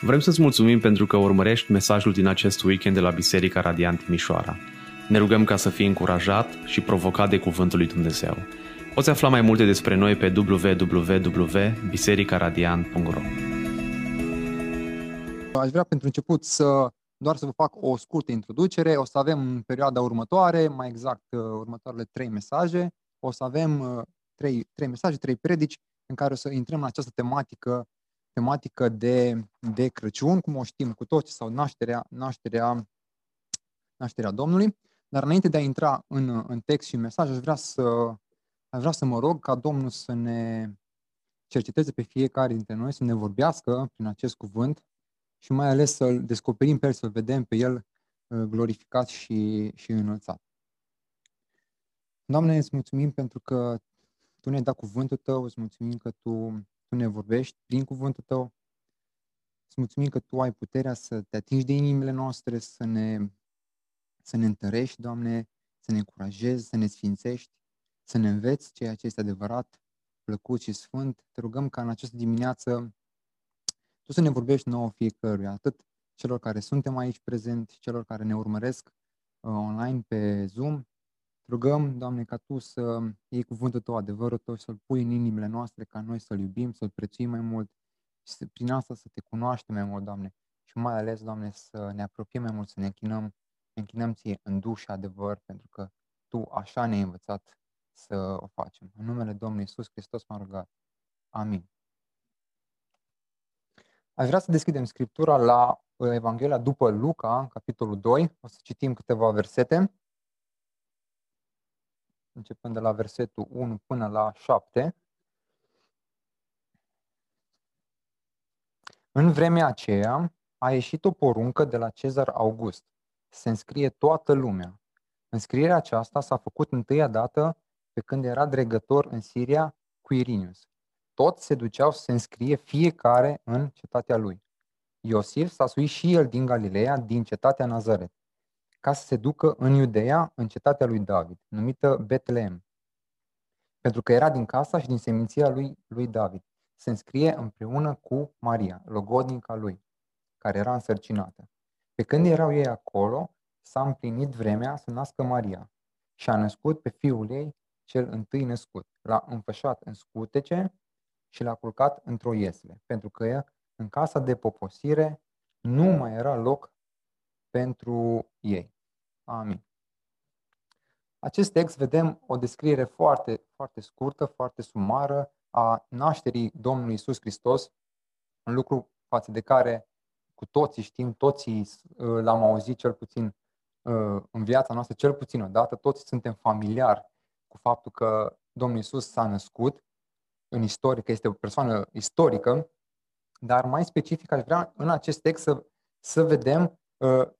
Vrem să-ți mulțumim pentru că urmărești mesajul din acest weekend de la Biserica Radiant Timișoara. Ne rugăm ca să fii încurajat și provocat de Cuvântul lui Dumnezeu. Poți afla mai multe despre noi pe www.bisericaradiant.ro Aș vrea pentru început să doar să vă fac o scurtă introducere. O să avem în perioada următoare, mai exact uh, următoarele trei mesaje, o să avem uh, trei, trei mesaje, trei predici în care o să intrăm în această tematică tematică de, de Crăciun, cum o știm cu toți, sau nașterea, nașterea, nașterea Domnului. Dar înainte de a intra în, în text și mesaj, aș vrea, să, aș vrea să mă rog ca Domnul să ne cerceteze pe fiecare dintre noi, să ne vorbească prin acest cuvânt și mai ales să-L descoperim pe El, să-L vedem pe El uh, glorificat și, și înălțat. Doamne, îți mulțumim pentru că Tu ne-ai dat cuvântul Tău, îți mulțumim că Tu tu ne vorbești prin cuvântul Tău. Îți mulțumim că Tu ai puterea să te atingi de inimile noastre, să ne, să ne întărești, Doamne, să ne încurajezi, să ne sfințești, să ne înveți ceea ce este adevărat, plăcut și sfânt. Te rugăm ca în această dimineață Tu să ne vorbești nouă fiecăruia, atât celor care suntem aici prezenți, celor care ne urmăresc uh, online pe Zoom, rugăm, Doamne, ca Tu să iei cuvântul Tău, adevărul Tău, să-L pui în inimile noastre, ca noi să-L iubim, să-L prețuim mai mult și să, prin asta să Te cunoaștem mai mult, Doamne. Și mai ales, Doamne, să ne apropiem mai mult, să ne închinăm, ne închinăm Ție în duș și adevăr, pentru că Tu așa ne-ai învățat să o facem. În numele Domnului Isus Hristos m-am rugat. Amin. Aș vrea să deschidem Scriptura la Evanghelia după Luca, capitolul 2. O să citim câteva versete începând de la versetul 1 până la 7. În vremea aceea a ieșit o poruncă de la Cezar August. Se înscrie toată lumea. Înscrierea aceasta s-a făcut întâia dată pe când era dregător în Siria Quirinius. Toți se duceau să se înscrie fiecare în cetatea lui. Iosif s-a suit și el din Galileea, din cetatea Nazaret ca să se ducă în Iudeea, în cetatea lui David, numită Betlehem, pentru că era din casa și din seminția lui, lui David. Se înscrie împreună cu Maria, logodnica lui, care era însărcinată. Pe când erau ei acolo, s-a împlinit vremea să nască Maria și a născut pe fiul ei cel întâi născut. L-a înfășat în scutece și l-a culcat într-o iesle, pentru că în casa de poposire nu mai era loc pentru ei. Amin. Acest text vedem o descriere foarte, foarte scurtă, foarte sumară a nașterii Domnului Isus Hristos, un lucru față de care cu toții știm, toții uh, l-am auzit cel puțin uh, în viața noastră, cel puțin odată, toți suntem familiari cu faptul că Domnul Isus s-a născut în istorie, că este o persoană istorică, dar mai specific aș vrea în acest text să, să vedem uh,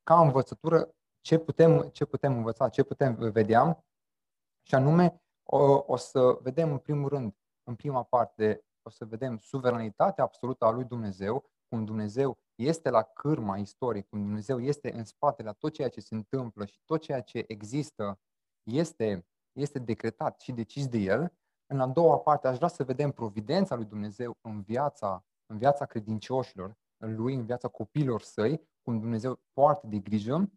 ca învățătură ce putem, ce putem învăța, ce putem vedea și anume o, o să vedem în primul rând, în prima parte, o să vedem suveranitatea absolută a lui Dumnezeu, cum Dumnezeu este la cârma istoriei, cum Dumnezeu este în spatele a tot ceea ce se întâmplă și tot ceea ce există este, este decretat și decis de El. În a doua parte aș vrea să vedem providența lui Dumnezeu în viața, în viața credincioșilor, în lui, în viața copiilor săi, cum Dumnezeu poartă de grijă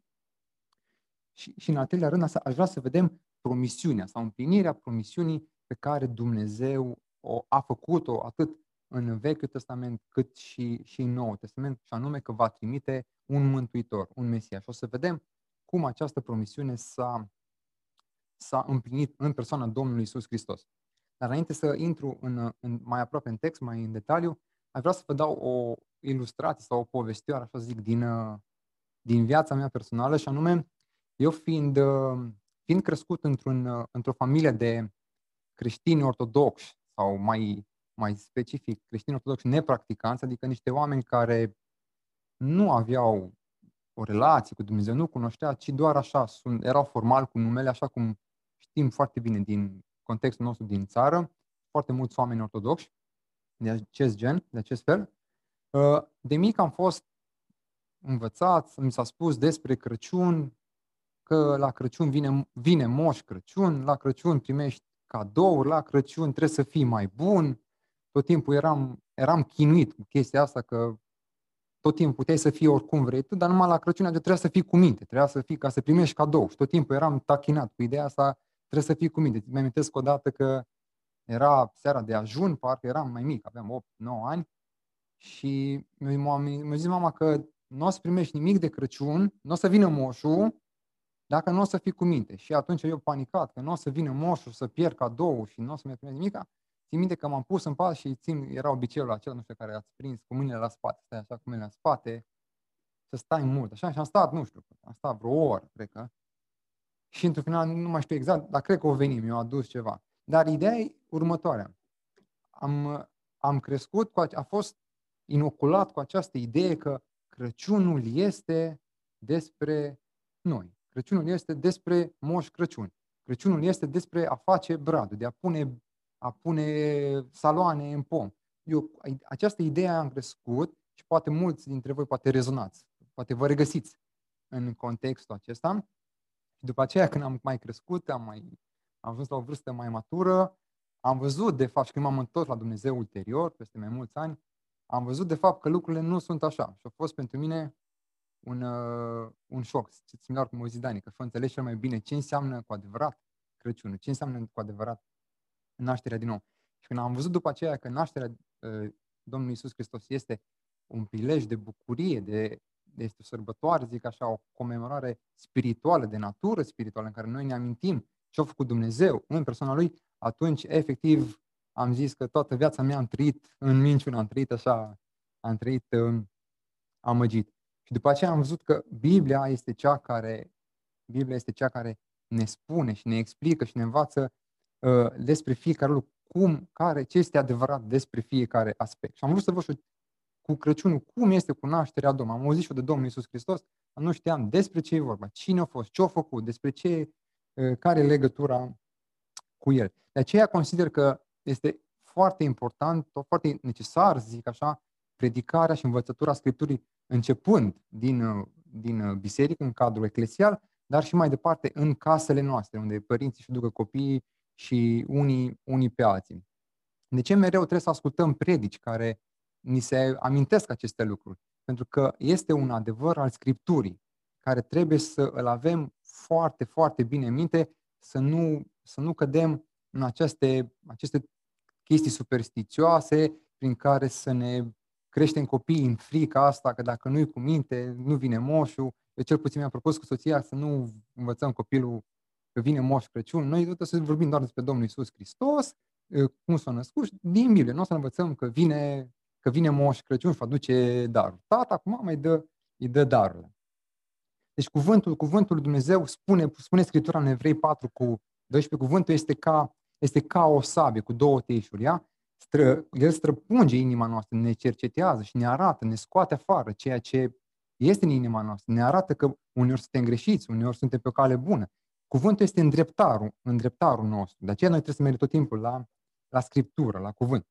și, și în al treilea rând, aș vrea să vedem promisiunea sau împlinirea promisiunii pe care Dumnezeu o a făcut-o atât în Vechiul Testament cât și, și în Noul Testament, și anume că va trimite un mântuitor, un Mesia. Și o să vedem cum această promisiune s-a, s-a împlinit în persoana Domnului Isus Hristos. Dar înainte să intru în, în, mai aproape în text, mai în detaliu, aș vrea să vă dau o ilustrație sau o povestioară, așa zic, din, din viața mea personală, și anume eu fiind, uh, fiind crescut într-un, uh, într-o familie de creștini ortodoxi sau mai, mai specific creștini ortodoxi nepracticanți, adică niște oameni care nu aveau o relație cu Dumnezeu, nu cunoștea, ci doar așa, sunt, erau formal cu numele, așa cum știm foarte bine din contextul nostru din țară, foarte mulți oameni ortodoxi de acest gen, de acest fel. Uh, de mic am fost învățat, mi s-a spus despre Crăciun, că la Crăciun vine, vine moș Crăciun, la Crăciun primești cadouri, la Crăciun trebuie să fii mai bun. Tot timpul eram, eram chinuit cu chestia asta că tot timpul puteai să fii oricum vrei tu, dar numai la Crăciun trebuia să fii cu minte, trebuia să fii ca să primești cadou. Și tot timpul eram tachinat cu ideea asta, trebuie să fii cu minte. Mi amintesc odată că era seara de ajun, parcă eram mai mic, aveam 8-9 ani, și mi-a zis mama că nu o să primești nimic de Crăciun, nu o să vină moșul, dacă nu o să fii cu minte. Și atunci eu panicat că nu o să vină moșul să pierd cadou și nu o să mi primesc nimic. Țin minte că m-am pus în pat și țin, era obiceiul acela, nu știu, care ați prins cu mâinile la spate, stai așa cu mâinile la spate, să stai mult, așa, și am stat, nu știu, am stat vreo oră, cred că, și într-un final, nu mai știu exact, dar cred că o veni, mi-a adus ceva. Dar ideea e următoarea. Am, am crescut, cu, a fost inoculat cu această idee că Crăciunul este despre noi. Crăciunul este despre Moș Crăciun. Crăciunul este despre a face bradul, de a pune, a pune saloane în pom. Eu, această idee am crescut și poate mulți dintre voi poate rezonați, poate vă regăsiți în contextul acesta. Și după aceea, când am mai crescut, am, mai, am ajuns la o vârstă mai matură, am văzut, de fapt, și când m-am întors la Dumnezeu ulterior, peste mai mulți ani, am văzut, de fapt, că lucrurile nu sunt așa. Și a fost pentru mine un, uh, un șoc, similar cum o zi Dani, că să înțelegi cel mai bine ce înseamnă cu adevărat Crăciunul, ce înseamnă cu adevărat nașterea din nou. Și când am văzut după aceea că nașterea uh, Domnului Isus Hristos este un prilej de bucurie, de, de este o sărbătoare, zic așa, o comemorare spirituală, de natură spirituală, în care noi ne amintim ce a făcut Dumnezeu în persoana Lui, atunci, efectiv, am zis că toată viața mea am trăit în minciună, am trăit așa, am trăit um, amăgit. Și după aceea am văzut că Biblia este cea care, Biblia este cea care ne spune și ne explică și ne învață uh, despre fiecare lucru, cum, care, ce este adevărat despre fiecare aspect. Și am vrut să văd și cu Crăciunul, cum este cu nașterea Domnului. Am auzit și de Domnul Isus Hristos, nu știam despre ce e vorba, cine a fost, ce a făcut, despre ce, uh, care e legătura cu el. De aceea consider că este foarte important, foarte necesar, zic așa, predicarea și învățătura Scripturii începând din, din biserică, în cadrul eclesial, dar și mai departe în casele noastre, unde părinții își ducă copiii și unii, unii pe alții. De ce mereu trebuie să ascultăm predici care ni se amintesc aceste lucruri? Pentru că este un adevăr al Scripturii, care trebuie să îl avem foarte, foarte bine în minte, să nu, să nu cădem în aceste, aceste chestii superstițioase prin care să ne creștem copiii în frica asta că dacă nu-i cu minte, nu vine moșul. Eu cel puțin mi-am propus cu soția să nu învățăm copilul că vine moș Crăciun. Noi tot să vorbim doar despre Domnul Isus Hristos, cum s-a născut, din Biblie. Nu o să învățăm că vine, că vine moș Crăciun și aduce darul. Tata acum mai dă, îi dă darurile. Deci cuvântul, cuvântul lui Dumnezeu spune, spune Scriptura în Evrei 4 cu 12, cuvântul este ca este ca o sabie cu două teișuri, ia? Stră, el străpunge inima noastră, ne cercetează și ne arată, ne scoate afară ceea ce este în inima noastră. Ne arată că uneori suntem greșiți, uneori suntem pe o cale bună. Cuvântul este îndreptarul, îndreptarul nostru. De aceea noi trebuie să mergem tot timpul la, la Scriptură, la cuvânt.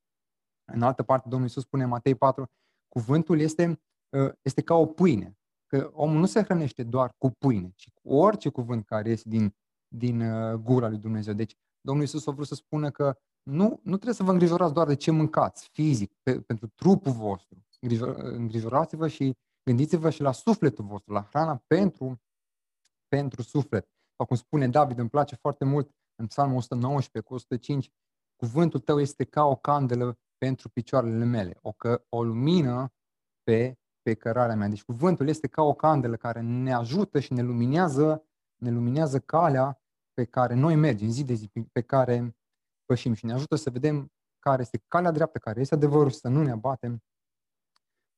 În altă parte, Domnul Iisus spune în Matei 4, cuvântul este, ă, este ca o pâine. Că omul nu se hrănește doar cu pâine, ci cu orice cuvânt care este din, din ă, gura lui Dumnezeu. Deci Domnul Iisus a vrut să spună că nu, nu trebuie să vă îngrijorați doar de ce mâncați fizic, pe, pentru trupul vostru. Îngrijorați-vă și gândiți-vă și la sufletul vostru, la hrana pentru, pentru suflet. Sau cum spune David, îmi place foarte mult în Psalmul 119 cu 105, cuvântul tău este ca o candelă pentru picioarele mele, o, că, o lumină pe, pe cărarea mea. Deci cuvântul este ca o candelă care ne ajută și ne luminează, ne luminează calea pe care noi mergem zi de zi, pe care pășim și ne ajută să vedem care este calea dreaptă, care este adevărul, să nu ne abatem,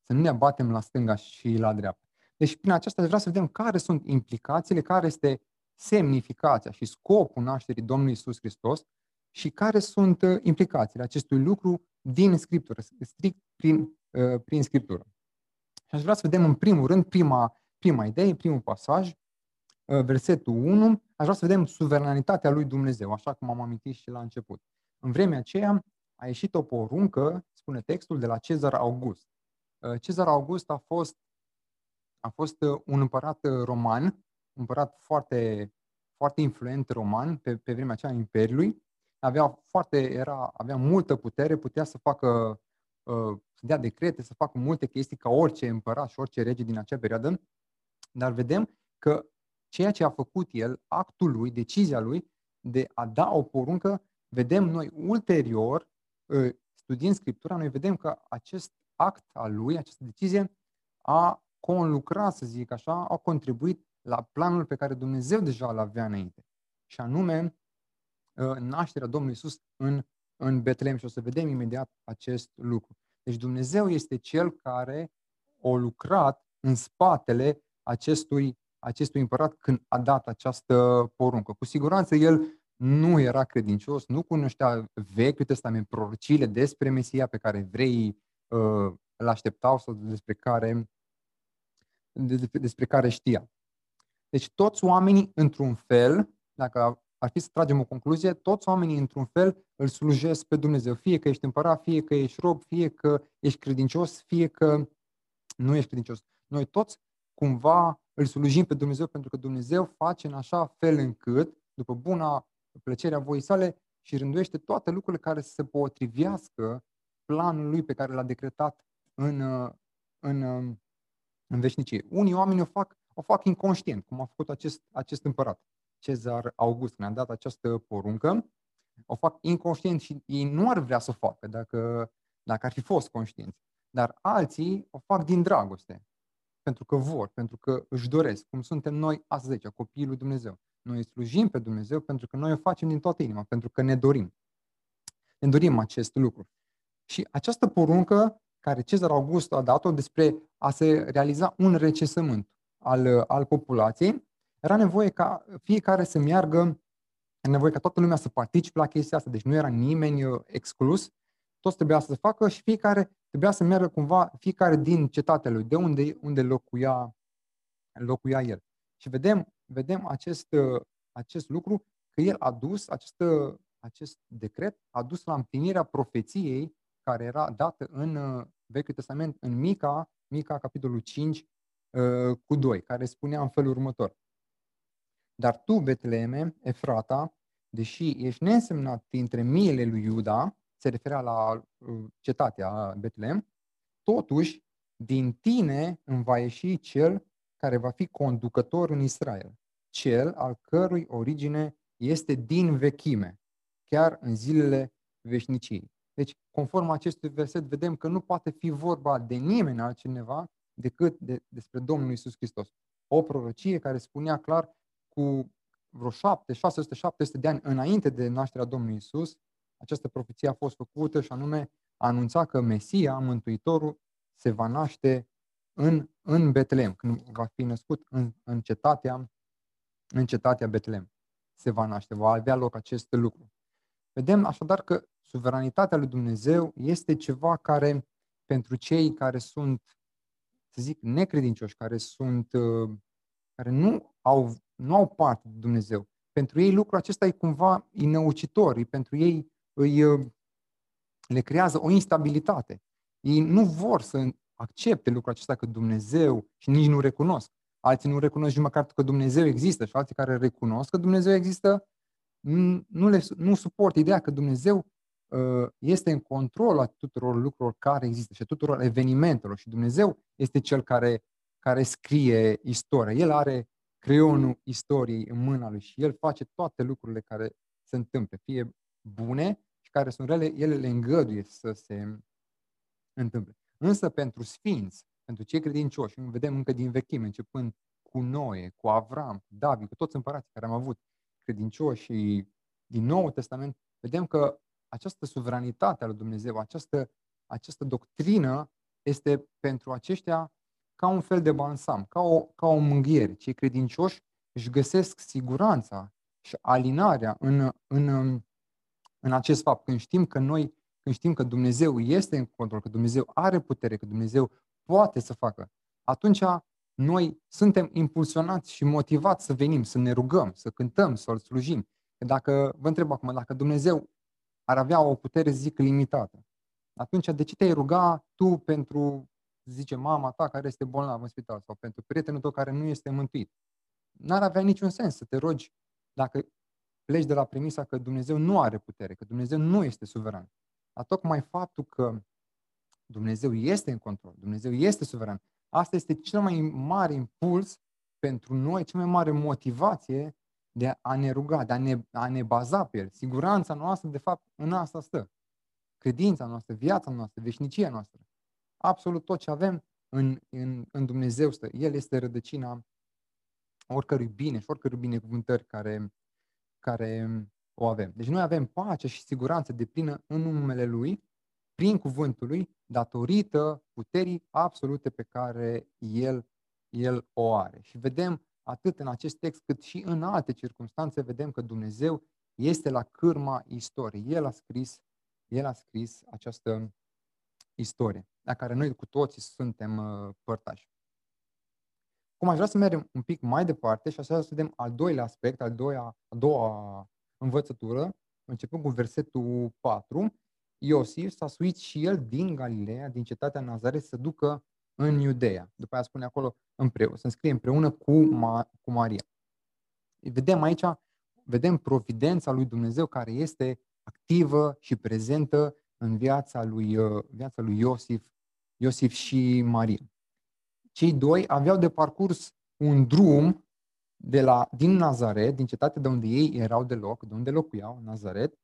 să nu ne abatem la stânga și la dreapta. Deci prin aceasta vreau să vedem care sunt implicațiile, care este semnificația și scopul nașterii Domnului Isus Hristos și care sunt uh, implicațiile acestui lucru din Scriptură, strict prin, uh, prin Scriptură. Și aș vrea să vedem în primul rând prima, prima idee, primul pasaj, Uh, versetul 1, aș vrea să vedem suveranitatea lui Dumnezeu, așa cum am amintit și la început. În vremea aceea a ieșit o poruncă, spune textul, de la Cezar August. Uh, Cezar August a fost, a fost uh, un împărat roman, un împărat foarte, foarte influent roman pe, pe vremea aceea a Imperiului. Avea, foarte, era, avea multă putere, putea să facă uh, să dea decrete, să facă multe chestii ca orice împărat și orice rege din acea perioadă, dar vedem că ceea ce a făcut el, actul lui, decizia lui de a da o poruncă, vedem noi ulterior, ă, studiind Scriptura, noi vedem că acest act al lui, această decizie, a conlucrat, să zic așa, a contribuit la planul pe care Dumnezeu deja îl avea înainte. Și anume, ă, nașterea Domnului Isus în, în Betlehem. Și o să vedem imediat acest lucru. Deci Dumnezeu este Cel care a lucrat în spatele acestui, acestui împărat când a dat această poruncă. Cu siguranță el nu era credincios, nu cunoștea Vechiul Testament, prorocile despre Mesia pe care evreii uh, îl așteptau sau despre care, despre care știa. Deci toți oamenii, într-un fel, dacă ar fi să tragem o concluzie, toți oamenii, într-un fel, îl slujesc pe Dumnezeu. Fie că ești împărat, fie că ești rob, fie că ești credincios, fie că nu ești credincios. Noi toți, cumva, îl slujim pe Dumnezeu pentru că Dumnezeu face în așa fel încât, după buna plăcerea voii sale, și rânduiește toate lucrurile care să se potrivească planul lui pe care l-a decretat în, în, în veșnicie. Unii oameni o fac, o fac inconștient, cum a făcut acest, acest împărat. Cezar August ne-a dat această poruncă, o fac inconștient și ei nu ar vrea să o facă dacă, dacă ar fi fost conștienți. Dar alții o fac din dragoste, pentru că vor, pentru că își doresc, cum suntem noi astăzi, copiii lui Dumnezeu. Noi slujim pe Dumnezeu pentru că noi o facem din toată inima, pentru că ne dorim. Ne dorim acest lucru. Și această poruncă care Cezar August a dat-o despre a se realiza un recesământ al, al populației, era nevoie ca fiecare să meargă, era nevoie ca toată lumea să participe la chestia asta, deci nu era nimeni uh, exclus, toți trebuia să se facă și fiecare trebuia să meargă cumva, fiecare din cetatea lui, de unde, unde locuia, locuia el. Și vedem, vedem acest, uh, acest lucru, că el a dus, acest, uh, acest decret a dus la împlinirea profeției care era dată în Vechiul Testament, în Mica, Mica, capitolul 5, cu 2, care spunea în felul următor. Dar tu, Betleme, Efrata, deși ești neînsemnat dintre miile lui Iuda, se referea la uh, cetatea Betlem, totuși, din tine îmi va ieși cel care va fi conducător în Israel, cel al cărui origine este din vechime, chiar în zilele veșniciei. Deci, conform acestui verset, vedem că nu poate fi vorba de nimeni altcineva decât de, despre Domnul Isus Hristos. O prorocie care spunea clar cu vreo 7, 600, 700 de ani înainte de nașterea Domnului Isus, această profeție a fost făcută și anume a anunța că Mesia, Mântuitorul, se va naște în, în Betlehem, când va fi născut în, în, cetatea, în cetatea Betlehem. Se va naște, va avea loc acest lucru. Vedem așadar că suveranitatea lui Dumnezeu este ceva care, pentru cei care sunt, să zic, necredincioși, care sunt, uh, care nu au nu au parte de Dumnezeu. Pentru ei lucrul acesta e cumva inăucitor, pentru ei îi, uh, le creează o instabilitate. Ei nu vor să accepte lucrul acesta că Dumnezeu și nici nu recunosc. Alții nu recunosc nici măcar că Dumnezeu există și alții care recunosc că Dumnezeu există nu, le, nu suport ideea că Dumnezeu uh, este în control a tuturor lucrurilor care există și a tuturor evenimentelor și Dumnezeu este cel care, care scrie istoria. El are creionul istoriei în mâna lui și el face toate lucrurile care se întâmplă, fie bune și care sunt rele, ele le îngăduie să se întâmple. Însă pentru sfinți, pentru cei credincioși, vedem încă din vechime, începând cu Noe, cu Avram, cu David, cu toți împărații care am avut credincioși și din Nou Testament, vedem că această suveranitate a lui Dumnezeu, această, această doctrină este pentru aceștia ca un fel de balsam, ca o, ca o mânghiere. Cei credincioși își găsesc siguranța și alinarea în, în, în acest fapt. Când știm că noi, când știm că Dumnezeu este în control, că Dumnezeu are putere, că Dumnezeu poate să facă, atunci noi suntem impulsionați și motivați să venim, să ne rugăm, să cântăm, să-L slujim. Dacă, vă întreb acum, dacă Dumnezeu ar avea o putere, zic, limitată, atunci de ce te-ai ruga tu pentru zice mama ta care este bolnavă în spital sau pentru prietenul tău care nu este mântuit. N-ar avea niciun sens să te rogi dacă pleci de la premisa că Dumnezeu nu are putere, că Dumnezeu nu este suveran. Dar tocmai faptul că Dumnezeu este în control, Dumnezeu este suveran. Asta este cel mai mare impuls pentru noi, cea mai mare motivație de a ne ruga, de a ne, a ne baza pe El. Siguranța noastră, de fapt, în asta stă. Credința noastră, viața noastră, veșnicia noastră. Absolut tot ce avem în, în, în Dumnezeu stă. El este rădăcina oricărui bine și oricărui binecuvântări care, care o avem. Deci noi avem pace și siguranță de plină în numele Lui, prin cuvântul Lui, datorită puterii absolute pe care El, El o are. Și vedem atât în acest text cât și în alte circunstanțe, vedem că Dumnezeu este la cârma istoriei. El a scris, El a scris această istorie, la care noi cu toții suntem uh, părtași. Cum aș vrea să mergem un pic mai departe și așa să vedem al doilea aspect, al doilea, a doua învățătură, începând cu versetul 4, Iosif s-a suit și el din Galileea, din cetatea Nazaret, să ducă în Iudeea. După aia spune acolo împreună, să scrie împreună cu, Ma, cu Maria. Vedem aici, vedem providența lui Dumnezeu care este activă și prezentă în viața lui, uh, viața lui Iosif, Iosif și Maria. Cei doi aveau de parcurs un drum de la, din Nazaret, din cetatea de unde ei erau de loc, de unde locuiau, Nazaret,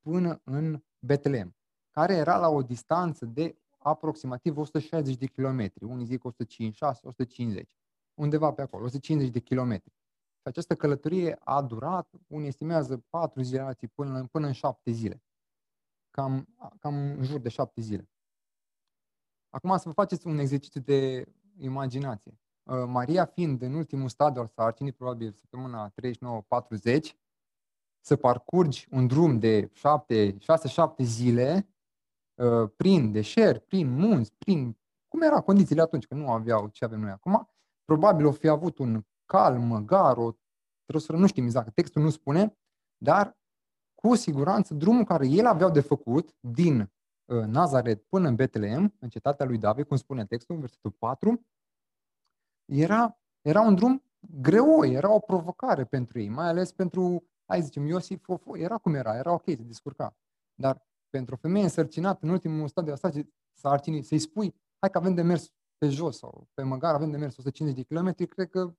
până în Betlehem, care era la o distanță de aproximativ 160 de kilometri, unii zic 156, 150, undeva pe acolo, 150 de kilometri. Și această călătorie a durat, unii estimează 4 zile, până, până în 7 zile. Cam, cam în jur de 7 zile. Acum să vă faceți un exercițiu de imaginație. Uh, Maria fiind în ultimul stadiu al sarcinii, probabil săptămâna 39-40, să parcurgi un drum de 6-7 zile uh, prin deșert, prin munți, prin... Cum erau condițiile atunci, că nu aveau ce avem noi acum? Probabil o fi avut un calm, măgar, o trăsură, nu știm exact, textul nu spune, dar cu siguranță drumul care el aveau de făcut din uh, Nazaret până în Betlehem, în cetatea lui David, cum spune textul, versetul 4, era, era un drum greu, era o provocare pentru ei, mai ales pentru, hai zicem, Iosif, era cum era, era ok, se descurca. Dar pentru o femeie însărcinată în ultimul stadiu asta sarcinii, să-i spui, hai că avem de mers pe jos sau pe măgar avem de mers 150 de km, cred că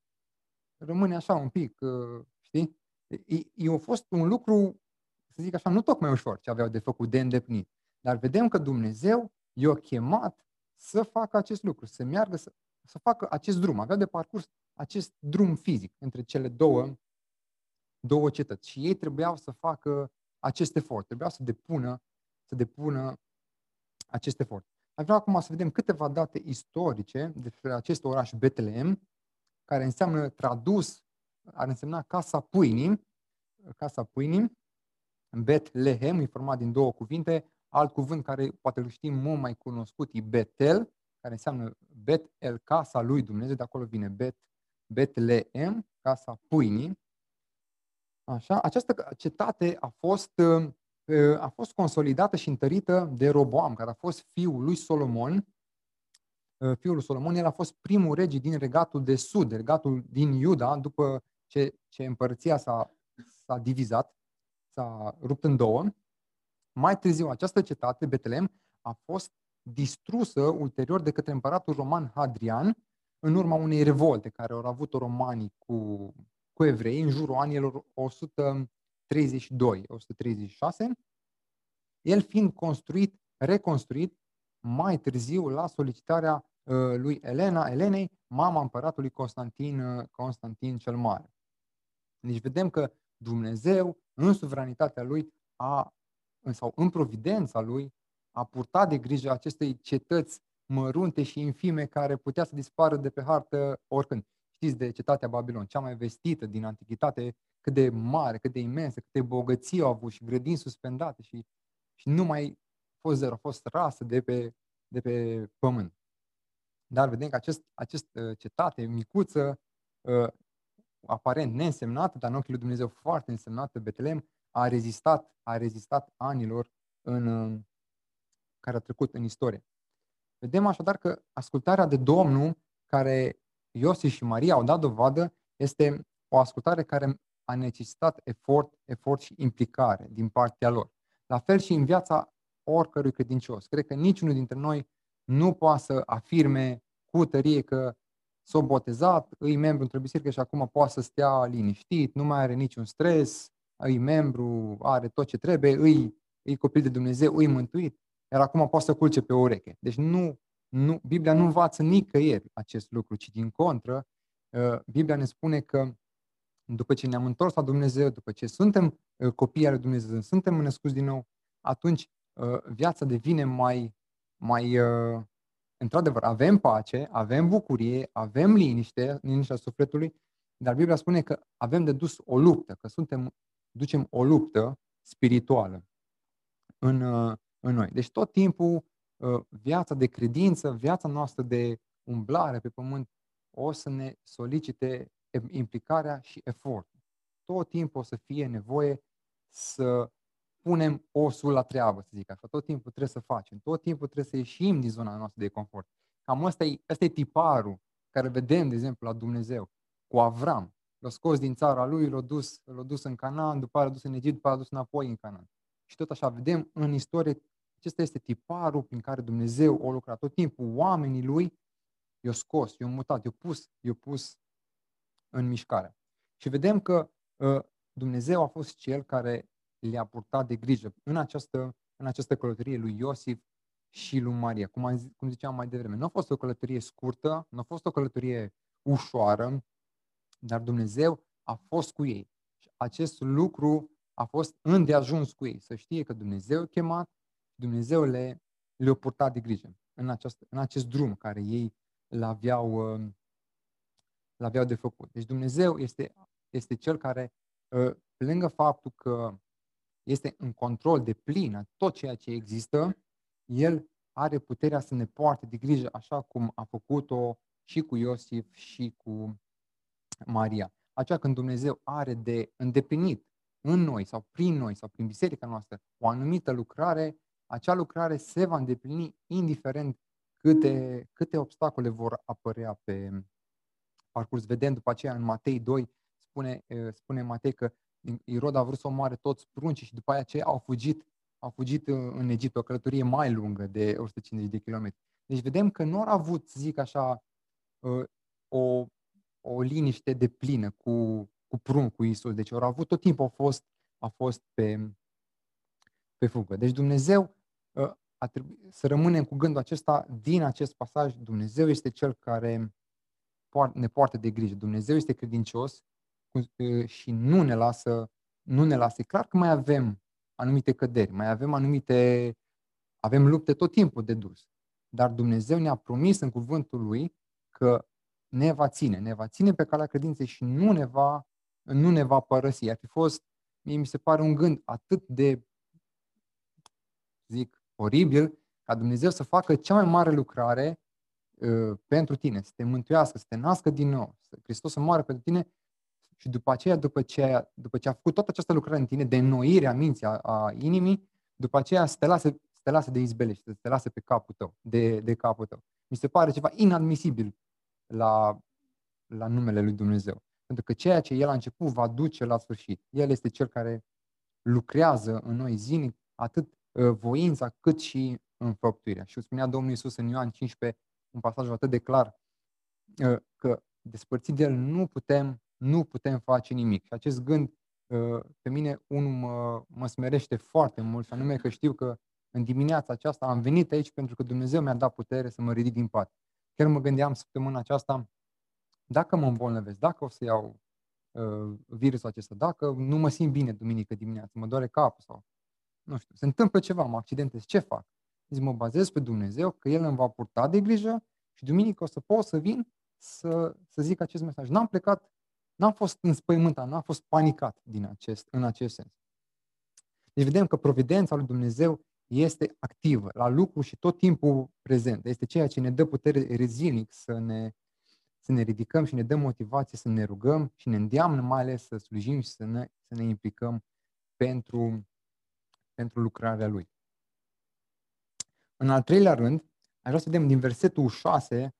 rămâne așa un pic, uh, știi? E, a fost un lucru, să zic așa, nu tocmai ușor ce aveau de făcut, de îndeplinit. Dar vedem că Dumnezeu i-a chemat să facă acest lucru, să meargă, să, să facă acest drum, avea de parcurs acest drum fizic între cele două, două cetăți. Și ei trebuiau să facă acest efort, trebuiau să depună, să depună acest efort. Aș vrea acum să vedem câteva date istorice despre acest oraș Betlehem, care înseamnă tradus, ar însemna Casa Pâinii, Casa Pâinii, Betlehem, e format din două cuvinte, alt cuvânt care poate îl știm mult mai cunoscut e Betel, care înseamnă Bet el casa lui Dumnezeu, de acolo vine Bet, Betlehem, casa pâinii. Așa, această cetate a fost, a fost consolidată și întărită de Roboam, care a fost fiul lui Solomon. Fiul lui Solomon, el a fost primul rege din regatul de sud, regatul din Iuda, după ce, ce împărăția s-a, s-a divizat, s-a rupt în două. Mai târziu, această cetate, Betlehem, a fost distrusă ulterior de către împăratul roman Hadrian în urma unei revolte care au avut romanii cu, cu evrei în jurul anilor 132, 136, el fiind construit, reconstruit mai târziu la solicitarea uh, lui Elena, Elenei, mama împăratului Constantin, uh, Constantin cel Mare. Deci vedem că Dumnezeu, în suveranitatea lui, a, sau în providența lui, a purtat de grijă acestei cetăți mărunte și infime care putea să dispară de pe hartă oricând. Știți de cetatea Babilon, cea mai vestită din antichitate, cât de mare, cât de imensă, cât de bogăție au avut și grădini suspendate și, și nu mai a fost zero, a fost rasă de pe, de pe pământ. Dar vedem că acest, acest uh, cetate micuță, uh, aparent neînsemnată, dar în ochii lui Dumnezeu foarte însemnată, Betlehem, a rezistat, a rezistat anilor în, uh, care a trecut în istorie. Vedem așadar că ascultarea de Domnul, care Iosif și Maria au dat dovadă, este o ascultare care a necesitat efort, efort și implicare din partea lor. La fel și în viața oricărui credincios. Cred că niciunul dintre noi nu poate să afirme cu tărie că s-a botezat, îi membru într-o biserică și acum poate să stea liniștit, nu mai are niciun stres, îi membru, are tot ce trebuie, îi, îi copil de Dumnezeu, îi mântuit, iar acum poate să culce pe ureche. Deci nu, nu, Biblia nu învață nicăieri acest lucru, ci din contră, uh, Biblia ne spune că după ce ne-am întors la Dumnezeu, după ce suntem uh, copii ale Dumnezeu, suntem născuți din nou, atunci uh, viața devine mai, mai într-adevăr, avem pace, avem bucurie, avem liniște, liniștea sufletului, dar Biblia spune că avem de dus o luptă, că suntem, ducem o luptă spirituală în, în noi. Deci tot timpul viața de credință, viața noastră de umblare pe pământ o să ne solicite implicarea și efortul. Tot timpul o să fie nevoie să punem osul la treabă, să zic așa. Tot timpul trebuie să facem, tot timpul trebuie să ieșim din zona noastră de confort. Cam ăsta e, ăsta e tiparul care vedem, de exemplu, la Dumnezeu, cu Avram. L-a scos din țara lui, l-a dus, l-a dus în Canaan, după aceea l-a dus în Egipt, după aceea l-a dus înapoi în Canaan. Și tot așa vedem în istorie, acesta este tiparul prin care Dumnezeu o lucrat. Tot timpul oamenii lui i-au scos, i-au mutat, i-au pus, i-au pus în mișcare. Și vedem că uh, Dumnezeu a fost cel care le-a purtat de grijă în această, în această călătorie lui Iosif și lui Maria. Cum, am, cum ziceam mai devreme, nu a fost o călătorie scurtă, nu a fost o călătorie ușoară, dar Dumnezeu a fost cu ei. Și acest lucru a fost îndeajuns cu ei, să știe că Dumnezeu a chemat, Dumnezeu le, le-a purtat de grijă în, această, în acest drum care ei l-aveau, uh, l-aveau de făcut. Deci Dumnezeu este, este cel care, uh, pe lângă faptul că este în control de plin a tot ceea ce există, El are puterea să ne poarte de grijă așa cum a făcut-o și cu Iosif și cu Maria. Aceea când Dumnezeu are de îndeplinit în noi sau prin noi sau prin biserica noastră o anumită lucrare, acea lucrare se va îndeplini indiferent câte, câte obstacole vor apărea pe parcurs. Vedem după aceea în Matei 2, spune, spune Matei că Irod a vrut să omoare toți pruncii și după aceea au fugit, au fugit în Egipt, o călătorie mai lungă de 150 de kilometri. Deci vedem că nu au avut, zic așa, o, o liniște de plină cu, cu prunc, cu Isus. Deci au avut tot timpul, au fost, a fost pe, pe fugă. Deci Dumnezeu a trebui să rămânem cu gândul acesta din acest pasaj. Dumnezeu este cel care ne poartă de grijă. Dumnezeu este credincios și nu ne lasă, nu ne lasă. E clar că mai avem anumite căderi, mai avem anumite, avem lupte tot timpul de dus. Dar Dumnezeu ne-a promis în cuvântul Lui că ne va ține, ne va ține pe calea credinței și nu ne va, nu ne va părăsi. Ar fi fost, mie mi se pare un gând atât de, zic, oribil, ca Dumnezeu să facă cea mai mare lucrare uh, pentru tine, să te mântuiască, să te nască din nou, să Hristos să moară pentru tine și după aceea, după ce, după ce a făcut toată această lucrare în tine, de înnoire a minții, a, a inimii, după aceea să te lase, să te lase de izbelește, să te lase pe capul tău, de, de capul tău. Mi se pare ceva inadmisibil la, la numele lui Dumnezeu. Pentru că ceea ce El a început va duce la sfârșit. El este Cel care lucrează în noi zilnic atât uh, voința cât și înfăptuirea. Și spunea Domnul Iisus în Ioan 15, un pasaj atât de clar, uh, că despărțit de El nu putem nu putem face nimic. Și acest gând uh, pe mine unul mă, mă smerește foarte mult, și anume că știu că în dimineața aceasta am venit aici pentru că Dumnezeu mi-a dat putere să mă ridic din pat. Chiar mă gândeam săptămâna aceasta, dacă mă îmbolnăvesc, dacă o să iau uh, virusul acesta, dacă nu mă simt bine duminică dimineața, mă doare capul sau nu știu, se întâmplă ceva, mă accidentez, ce fac? Zic, mă bazez pe Dumnezeu, că El îmi va purta de grijă și duminică o să pot să vin să, să zic acest mesaj. N-am plecat N-am fost înspăimântat, n-am fost panicat din acest, în acest sens. Deci vedem că providența lui Dumnezeu este activă, la lucru și tot timpul prezent. Este ceea ce ne dă putere rezilnic să ne, să ne ridicăm și ne dă motivație să ne rugăm și ne îndeamnă mai ales să slujim și să ne, să ne implicăm pentru, pentru lucrarea Lui. În al treilea rând, aș vrea să vedem din versetul 6 Uh,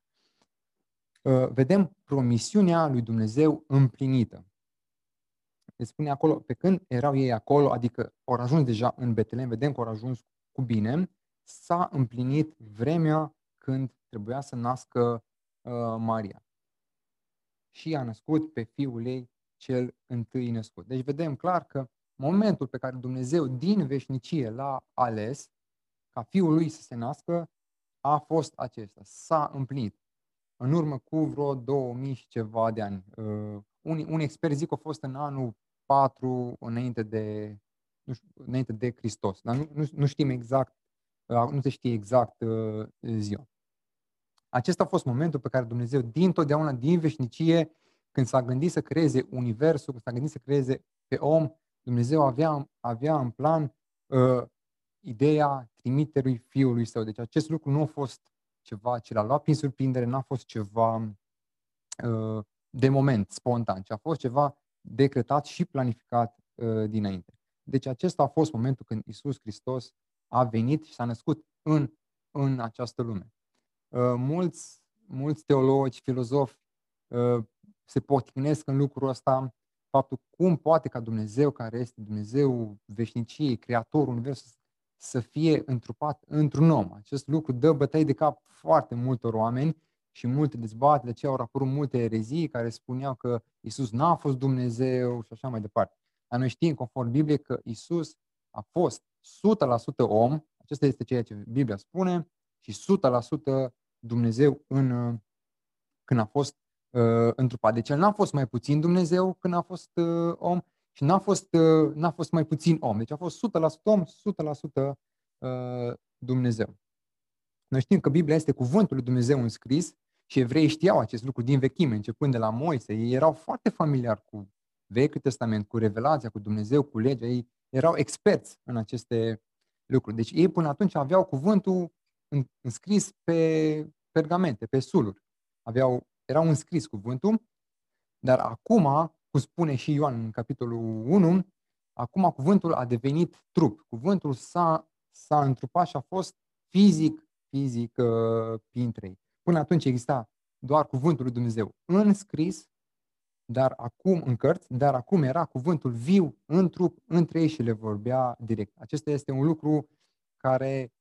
vedem promisiunea lui Dumnezeu împlinită. Se spune acolo, pe când erau ei acolo, adică au ajuns deja în Betlehem, vedem că au ajuns cu bine, s-a împlinit vremea când trebuia să nască uh, Maria. Și a născut pe fiul ei cel întâi născut. Deci vedem clar că momentul pe care Dumnezeu din veșnicie l-a ales ca fiul lui să se nască a fost acesta. S-a împlinit. În urmă cu vreo 2000 și ceva de ani. Uh, unii, unii experți zic că a fost în anul 4 înainte de, nu știu, înainte de Hristos. Dar nu, nu, nu știm exact, uh, nu se știe exact uh, ziua. Acesta a fost momentul pe care Dumnezeu, din totdeauna, din veșnicie, când s-a gândit să creeze Universul, când s-a gândit să creeze pe om, Dumnezeu avea, avea în plan uh, ideea trimiterii Fiului Său. Deci acest lucru nu a fost ceva ce l-a luat prin surprindere, n-a fost ceva uh, de moment, spontan, ci a fost ceva decretat și planificat uh, dinainte. Deci acesta a fost momentul când Isus Hristos a venit și s-a născut în, în această lume. Uh, mulți, mulți teologi, filozofi uh, se poticnesc în lucrul ăsta, faptul cum poate ca Dumnezeu, care este Dumnezeu veșniciei, Creatorul Universului, să fie întrupat într-un om. Acest lucru dă bătăi de cap foarte multor oameni și multe dezbateri, de aceea au apărut multe erezii care spuneau că Isus n-a fost Dumnezeu și așa mai departe. Dar noi știm, conform Bibliei, că Isus a fost 100% om, acesta este ceea ce Biblia spune, și 100% Dumnezeu în, când a fost uh, întrupat. Deci el n-a fost mai puțin Dumnezeu când a fost uh, om și n-a fost, uh, n-a fost mai puțin om. Deci a fost 100% om, 100% uh, Dumnezeu. Noi știm că Biblia este cuvântul lui Dumnezeu înscris și evreii știau acest lucru din vechime, începând de la Moise. Ei erau foarte familiari cu Vechiul Testament, cu revelația, cu Dumnezeu, cu legea. Ei erau experți în aceste lucruri. Deci ei până atunci aveau cuvântul înscris pe pergamente, pe suluri. Aveau, erau înscris cuvântul, dar acum, cum spune și Ioan în capitolul 1, acum cuvântul a devenit trup. Cuvântul s-a, s-a întrupat și a fost fizic, fizic uh, printre ei. Până atunci exista doar cuvântul lui Dumnezeu înscris, dar acum în cărți, dar acum era cuvântul viu în trup între ei și le vorbea direct. Acesta este un lucru care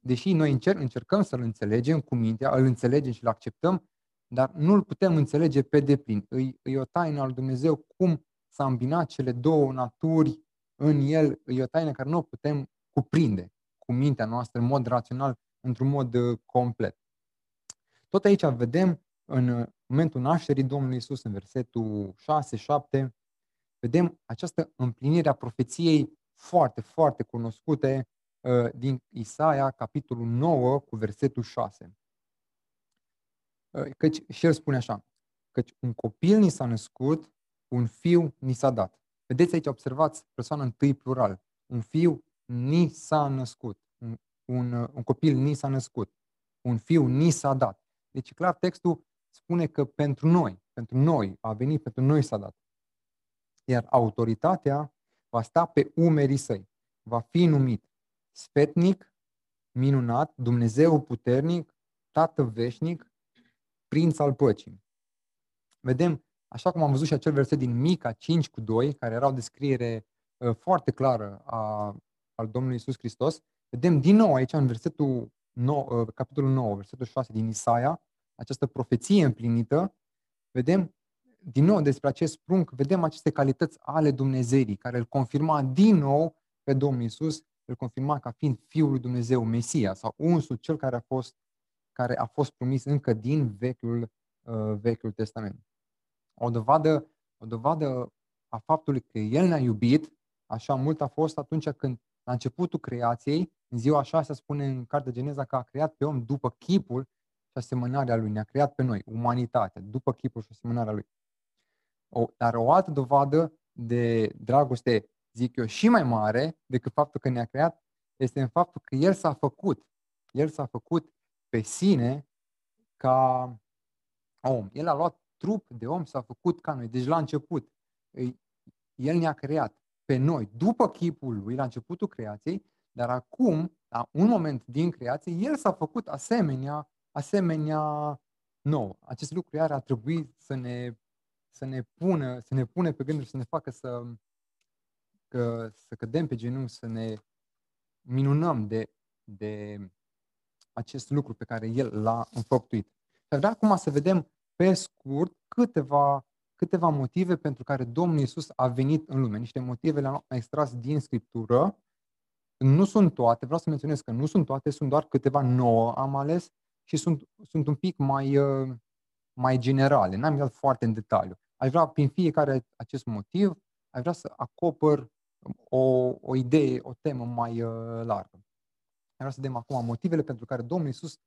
deși noi încerc, încercăm să-l înțelegem cu mintea, îl înțelegem și îl acceptăm, dar nu îl putem înțelege pe deplin. E, e o taină al Dumnezeu cum s-a îmbinat cele două naturi în el, e o taină care nu o putem cuprinde cu mintea noastră în mod rațional, într-un mod uh, complet. Tot aici vedem în uh, momentul nașterii Domnului Isus, în versetul 6-7, vedem această împlinire a profeției foarte, foarte cunoscute Uh, din Isaia, capitolul 9, cu versetul 6. Uh, căci și el spune așa, căci un copil ni s-a născut, un fiu ni s-a dat. Vedeți aici, observați persoana întâi plural. Un fiu ni s-a născut. Un, un, uh, un copil ni s-a născut. Un fiu ni s-a dat. Deci clar textul spune că pentru noi, pentru noi, a venit, pentru noi s-a dat. Iar autoritatea va sta pe umerii săi. Va fi numit sfetnic, minunat, Dumnezeu puternic, Tată veșnic, Prinț al păcii. Vedem, așa cum am văzut și acel verset din Mica 5 cu 2, care era o descriere uh, foarte clară a, al Domnului Isus Hristos, vedem din nou aici în versetul 9, uh, capitolul 9, versetul 6 din Isaia, această profeție împlinită, vedem din nou despre acest prunc, vedem aceste calități ale Dumnezeirii, care îl confirma din nou pe Domnul Isus îl confirma ca fiind Fiul lui Dumnezeu, Mesia sau unsul, cel care a fost, care a fost promis încă din Vechiul, uh, Vechiul Testament. O dovadă, o dovadă a faptului că El ne-a iubit așa mult a fost atunci când, la începutul creației, în ziua se spune în Cartea Geneza că a creat pe om după chipul și asemănarea lui. Ne-a creat pe noi, umanitatea, după chipul și asemănarea lui. O, dar o altă dovadă de dragoste zic eu, și mai mare decât faptul că ne-a creat, este în faptul că El s-a făcut. El s-a făcut pe sine ca om. El a luat trup de om, s-a făcut ca noi. Deci la început, El ne-a creat pe noi, după chipul Lui, la începutul creației, dar acum, la un moment din creație, El s-a făcut asemenea, asemenea nou. Acest lucru iar a trebuit să ne, să ne pună, să ne pune pe gânduri, să ne facă să, că să cădem pe genunchi, să ne minunăm de, de acest lucru pe care El l-a înfăptuit. Și vrea acum să vedem pe scurt câteva, câteva motive pentru care Domnul Iisus a venit în lume. Niște motive le-am extras din Scriptură. Nu sunt toate, vreau să menționez că nu sunt toate, sunt doar câteva nouă am ales și sunt, sunt un pic mai, uh, mai generale. N-am intrat foarte în detaliu. Aș vrea, prin fiecare acest motiv, aș vrea să acopăr o, o idee, o temă mai uh, largă. Aș vrea să vedem acum motivele pentru care Domnul Iisus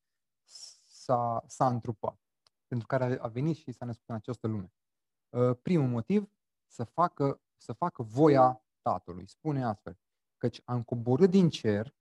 s-a, s-a întrupat, pentru care a venit și s-a născut în această lume. Uh, primul motiv, să facă, să facă voia Tatălui. Spune astfel, căci am coborât din cer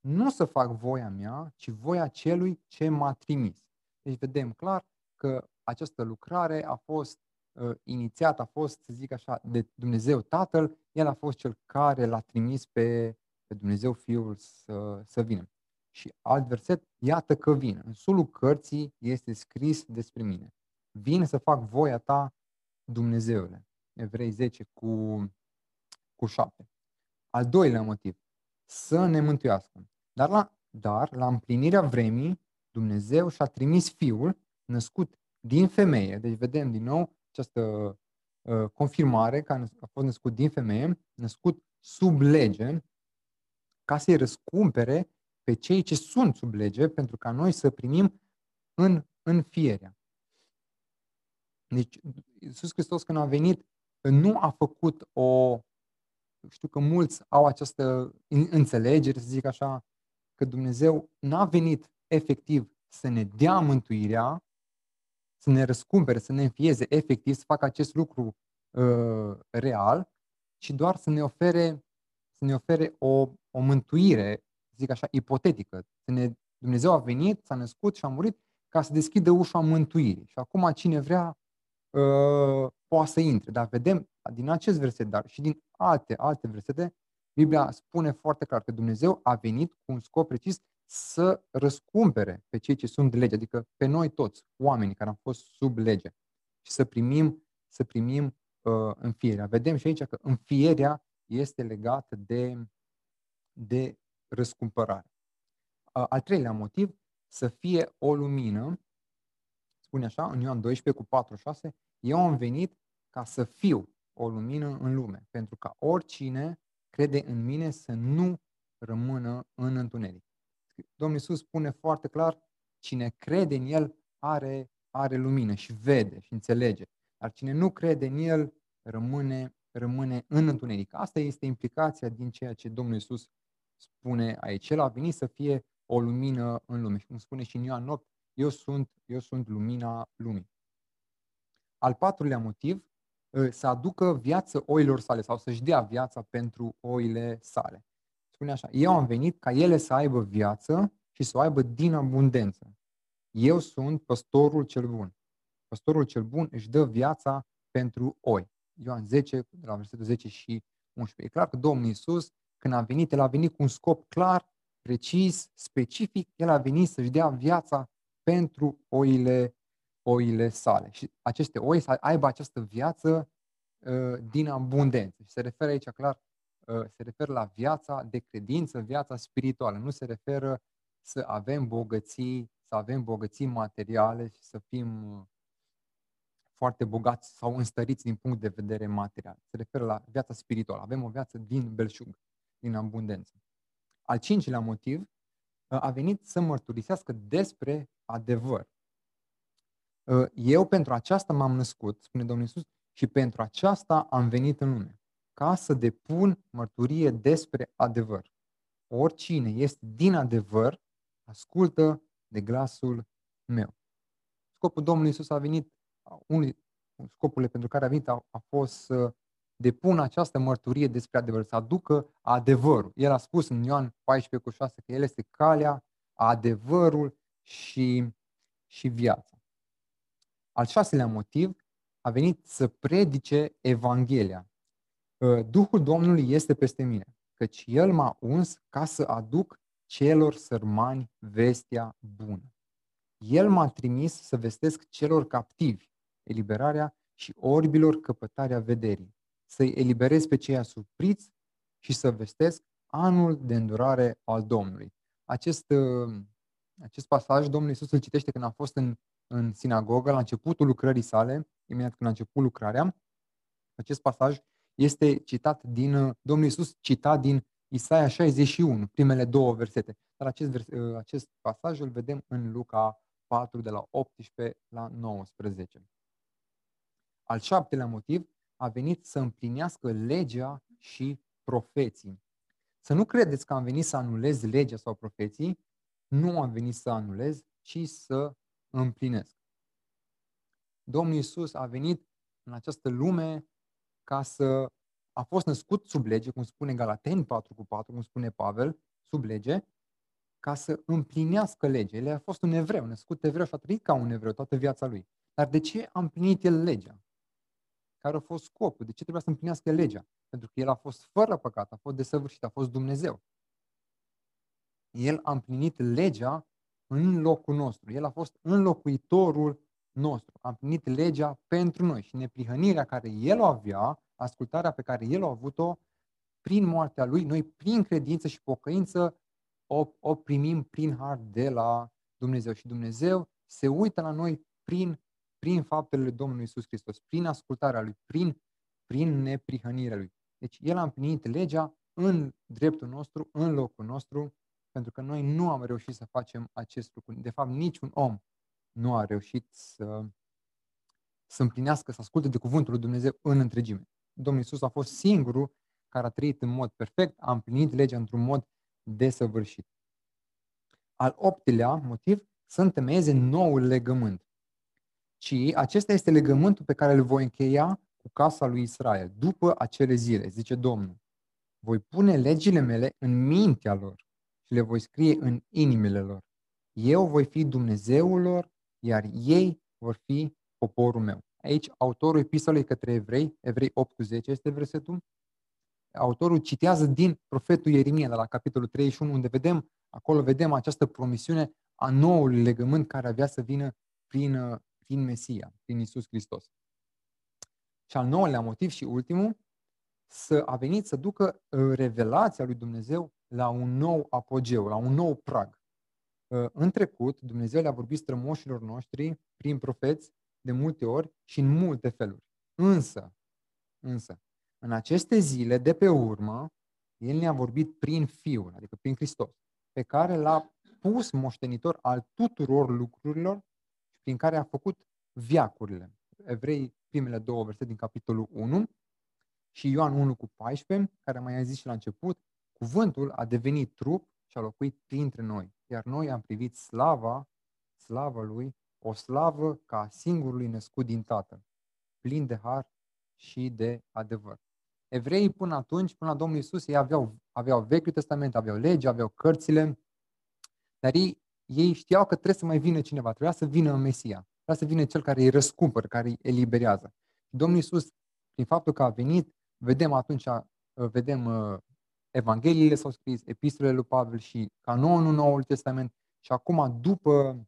nu să fac voia mea, ci voia celui ce m-a trimis. Deci vedem clar că această lucrare a fost uh, inițiat, a fost, să zic așa, de Dumnezeu Tatăl, El a fost cel care l-a trimis pe, pe Dumnezeu Fiul să, să vină. Și alt verset, iată că vin. În sulul cărții este scris despre mine. Vin să fac voia ta, Dumnezeule. Evrei 10 cu, cu 7. Al doilea motiv, să ne mântuiască. Dar la, dar la împlinirea vremii, Dumnezeu și-a trimis Fiul, născut din femeie. Deci vedem din nou această uh, confirmare că a fost născut din femeie, născut sub lege, ca să-i răscumpere pe cei ce sunt sub lege, pentru ca noi să primim în, în fierea. Deci, Iisus Hristos când a venit, nu a făcut o... Știu că mulți au această înțelegere, să zic așa, că Dumnezeu n-a venit efectiv să ne dea mântuirea, să ne răscumpere, să ne înfieze efectiv, să facă acest lucru uh, real, ci doar să ne ofere, să ne ofere o, o mântuire, zic așa, ipotetică. Să ne, Dumnezeu a venit, s-a născut și a murit ca să deschidă ușa mântuirii. Și acum cine vrea uh, poate să intre. Dar vedem din acest verset, dar și din alte, alte versete, Biblia spune foarte clar că Dumnezeu a venit cu un scop precis să răscumpere pe cei ce sunt de lege, adică pe noi toți, oamenii care am fost sub lege și să primim, să primim uh, înfierea. Vedem și aici că înfierea este legată de, de răscumpărare. Uh, al treilea motiv, să fie o lumină, spune așa, în Ioan 12 cu 4, 6, eu am venit ca să fiu o lumină în lume, pentru ca oricine crede în mine să nu rămână în întuneric. Domnul Iisus spune foarte clar, cine crede în El are, are lumină și vede și înțelege. Dar cine nu crede în El rămâne, rămâne în întuneric. Asta este implicația din ceea ce Domnul Iisus spune aici. El a venit să fie o lumină în lume. Și cum spune și în Ioan 8, eu sunt, eu sunt lumina lumii. Al patrulea motiv, ă, să aducă viață oilor sale sau să-și dea viața pentru oile sale spune așa, eu am venit ca ele să aibă viață și să o aibă din abundență. Eu sunt păstorul cel bun. Păstorul cel bun își dă viața pentru oi. Ioan 10, de la versetul 10 și 11. E clar că Domnul Iisus, când a venit, El a venit cu un scop clar, precis, specific. El a venit să-și dea viața pentru oile, oile sale. Și aceste oi să aibă această viață uh, din abundență. Și se referă aici clar Uh, se referă la viața de credință, viața spirituală. Nu se referă să avem bogății, să avem bogății materiale și să fim uh, foarte bogați sau înstăriți din punct de vedere material. Se referă la viața spirituală. Avem o viață din belșug, din abundență. Al cincilea motiv uh, a venit să mărturisească despre adevăr. Eu pentru aceasta m-am născut, spune Domnul Iisus, și pentru aceasta am venit în lume ca să depun mărturie despre adevăr. Oricine este din adevăr, ascultă de glasul meu. Scopul Domnului Isus a venit, unul scopurile pentru care a venit a, a fost să depună această mărturie despre adevăr, să aducă adevărul. El a spus în Ioan 14 cu 6 că El este calea, adevărul și, și viața. Al șaselea motiv a venit să predice Evanghelia. Duhul Domnului este peste mine, căci El m-a uns ca să aduc celor sărmani vestea bună. El m-a trimis să vestesc celor captivi eliberarea și orbilor căpătarea vederii, să-i eliberez pe cei asupriți și să vestesc anul de îndurare al Domnului. Acest, Acest pasaj Domnul Iisus îl citește când a fost în, în sinagogă, la începutul lucrării sale, imediat când a început lucrarea. Acest pasaj este citat din, Domnul Iisus cita din Isaia 61, primele două versete. Dar acest, vers, acest pasaj îl vedem în Luca 4, de la 18 la 19. Al șaptelea motiv a venit să împlinească legea și profeții. Să nu credeți că am venit să anulez legea sau profeții, nu am venit să anulez, ci să împlinesc. Domnul Iisus a venit în această lume ca să a fost născut sub lege, cum spune Galateni 4 cu 4, cum spune Pavel, sub lege, ca să împlinească legea. El a fost un evreu, născut evreu și a trăit ca un evreu toată viața lui. Dar de ce a împlinit el legea? Care a fost scopul? De ce trebuia să împlinească legea? Pentru că el a fost fără păcat, a fost desăvârșit, a fost Dumnezeu. El a împlinit legea în locul nostru. El a fost înlocuitorul nostru. A împlinit legea pentru noi și neprihănirea care el o avea, ascultarea pe care el a avut-o, prin moartea lui, noi prin credință și pocăință o, o primim prin har de la Dumnezeu. Și Dumnezeu se uită la noi prin, prin faptele Domnului Isus Hristos, prin ascultarea Lui, prin, prin neprihănirea Lui. Deci El a împlinit legea în dreptul nostru, în locul nostru, pentru că noi nu am reușit să facem acest lucru. De fapt, niciun om nu a reușit să, să împlinească, să asculte de cuvântul lui Dumnezeu în întregime. Domnul Isus a fost singurul care a trăit în mod perfect, a împlinit legea într-un mod desăvârșit. Al optilea motiv, să întemeieze noul legământ. Ci acesta este legământul pe care îl voi încheia cu casa lui Israel, după acele zile, zice Domnul. Voi pune legile mele în mintea lor și le voi scrie în inimile lor. Eu voi fi Dumnezeul lor, iar ei vor fi poporul meu. Aici, autorul epistolei către evrei, Evrei 8 cu 10 este versetul, autorul citează din profetul Ieremia, de la capitolul 31, unde vedem, acolo vedem această promisiune a noului legământ care avea să vină prin, prin Mesia, prin Isus Hristos. Și al nouălea motiv și ultimul, să a venit să ducă uh, revelația lui Dumnezeu la un nou apogeu, la un nou prag. Uh, în trecut, Dumnezeu le-a vorbit strămoșilor noștri prin profeți de multe ori și în multe feluri. Însă, însă, în aceste zile de pe urmă, El ne-a vorbit prin Fiul, adică prin Hristos, pe care l-a pus moștenitor al tuturor lucrurilor și prin care a făcut viacurile. Evrei, primele două versete din capitolul 1 și Ioan 1 cu 14, care mai a zis și la început, cuvântul a devenit trup și a locuit printre noi, iar noi am privit slava, slava lui, o slavă ca singurului născut din Tatăl, plin de har și de adevăr. Evreii până atunci, până la Domnul Isus, ei aveau, aveau Vechiul Testament, aveau legi, aveau cărțile, dar ei, ei știau că trebuie să mai vină cineva, trebuia să vină Mesia, trebuia să vină cel care îi răscumpăr, care îi eliberează. Domnul Isus, prin faptul că a venit, vedem atunci, uh, vedem uh, Evangheliile s-au scris, epistolele lui Pavel și canonul Noului Testament și acum după,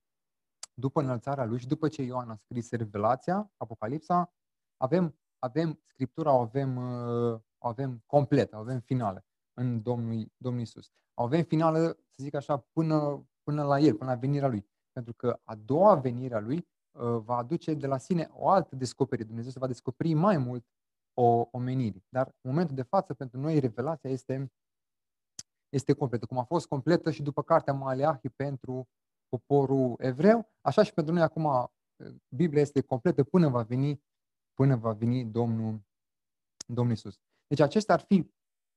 după înălțarea lui și după ce Ioan a scris Revelația, Apocalipsa, avem avem, Scriptura o avem, uh, o avem completă, o avem finală în Domnul, Domnul Isus. O avem finală, să zic așa, până, până la El, până la venirea Lui. Pentru că a doua venire a Lui uh, va aduce de la sine o altă descoperire. Dumnezeu se va descoperi mai mult o omenire. Dar în momentul de față, pentru noi, revelația este, este completă. Cum a fost completă și după cartea Maleahi pentru poporul evreu, așa și pentru noi acum uh, Biblia este completă până va veni până va veni Domnul, Domnul Isus. Deci acestea ar fi,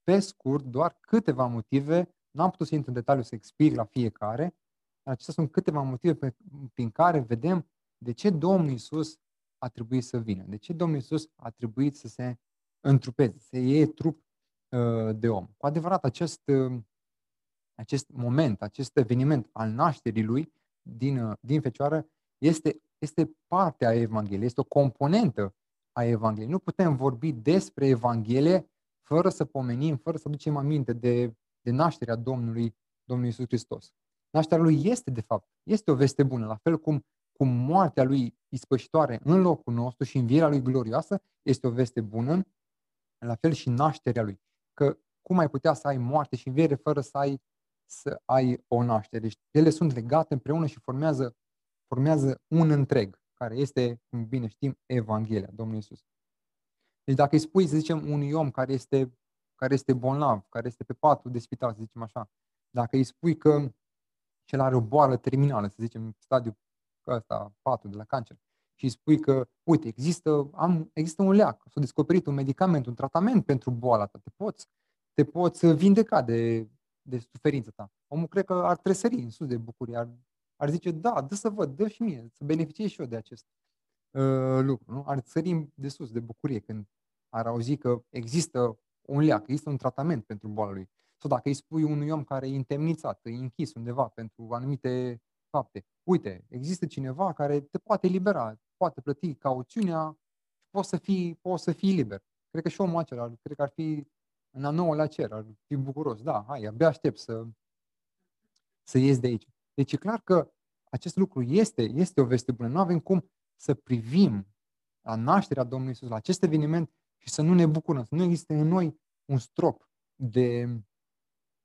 pe scurt, doar câteva motive, n-am putut să intru în detaliu să explic la fiecare, dar acestea sunt câteva motive pe, prin care vedem de ce Domnul Isus a trebuit să vină, de ce Domnul Isus a trebuit să se întrupeze, să iei trup uh, de om. Cu adevărat, acest, uh, acest moment, acest eveniment al nașterii lui din, uh, din Fecioară este, este parte a Evangheliei, este o componentă a Evangheliei. Nu putem vorbi despre Evanghelie fără să pomenim, fără să ducem aminte de, de nașterea Domnului, Domnului Isus Hristos. Nașterea Lui este, de fapt, este o veste bună, la fel cum, cum moartea Lui ispășitoare în locul nostru și învierea Lui glorioasă este o veste bună, la fel și nașterea Lui. Că cum ai putea să ai moarte și înviere fără să ai să ai o naștere. Deci ele sunt legate împreună și formează, formează un întreg, care este, cum bine știm, Evanghelia Domnului Isus. Deci dacă îi spui, să zicem, unui om care este, care este bolnav, care este pe patul de spital, să zicem așa, dacă îi spui că cel are o boală terminală, să zicem, stadiu ăsta, patul de la cancer, și îi spui că, uite, există, am, există un leac, s-a descoperit un medicament, un tratament pentru boala ta, te poți, te poți vindeca de, de suferința ta. Omul cred că ar tresări în sus de bucurie, ar, ar zice, da, dă să văd, dă și mie, să beneficiez și eu de acest uh, lucru. Nu? Ar sări de sus de bucurie când ar auzi că există un leac, există un tratament pentru boala lui. Sau dacă îi spui unui om care e întemnițat, e închis undeva pentru anumite fapte, uite, există cineva care te poate elibera, poate plăti cauțiunea și poți să fii, poți să fii liber. Cred că și omul acela, cred că ar fi în a nouă la cer, ar fi bucuros. Da, hai, abia aștept să, să ies de aici. Deci e clar că acest lucru este, este o veste bună. Nu avem cum să privim la nașterea Domnului Isus, la acest eveniment și să nu ne bucurăm, să nu există în noi un strop de,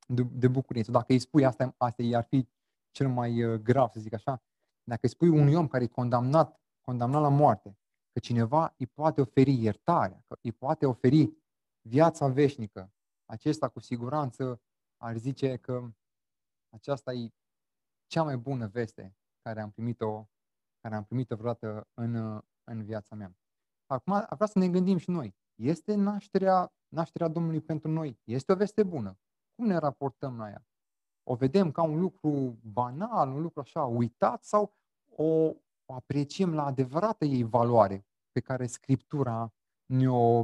de, de bucurie. Dacă îi spui asta, asta i-ar fi cel mai uh, grav, să zic așa. Dacă îi spui unui om care e condamnat, condamnat la moarte, că cineva îi poate oferi iertarea, că îi poate oferi viața veșnică, acesta cu siguranță ar zice că aceasta e cea mai bună veste care am primit-o, care am primit-o vreodată în, în viața mea. Acum vreau să ne gândim și noi. Este nașterea, nașterea Domnului pentru noi? Este o veste bună? Cum ne raportăm la ea? O vedem ca un lucru banal, un lucru așa uitat sau o, o apreciem la adevărată ei valoare pe care Scriptura ne-o,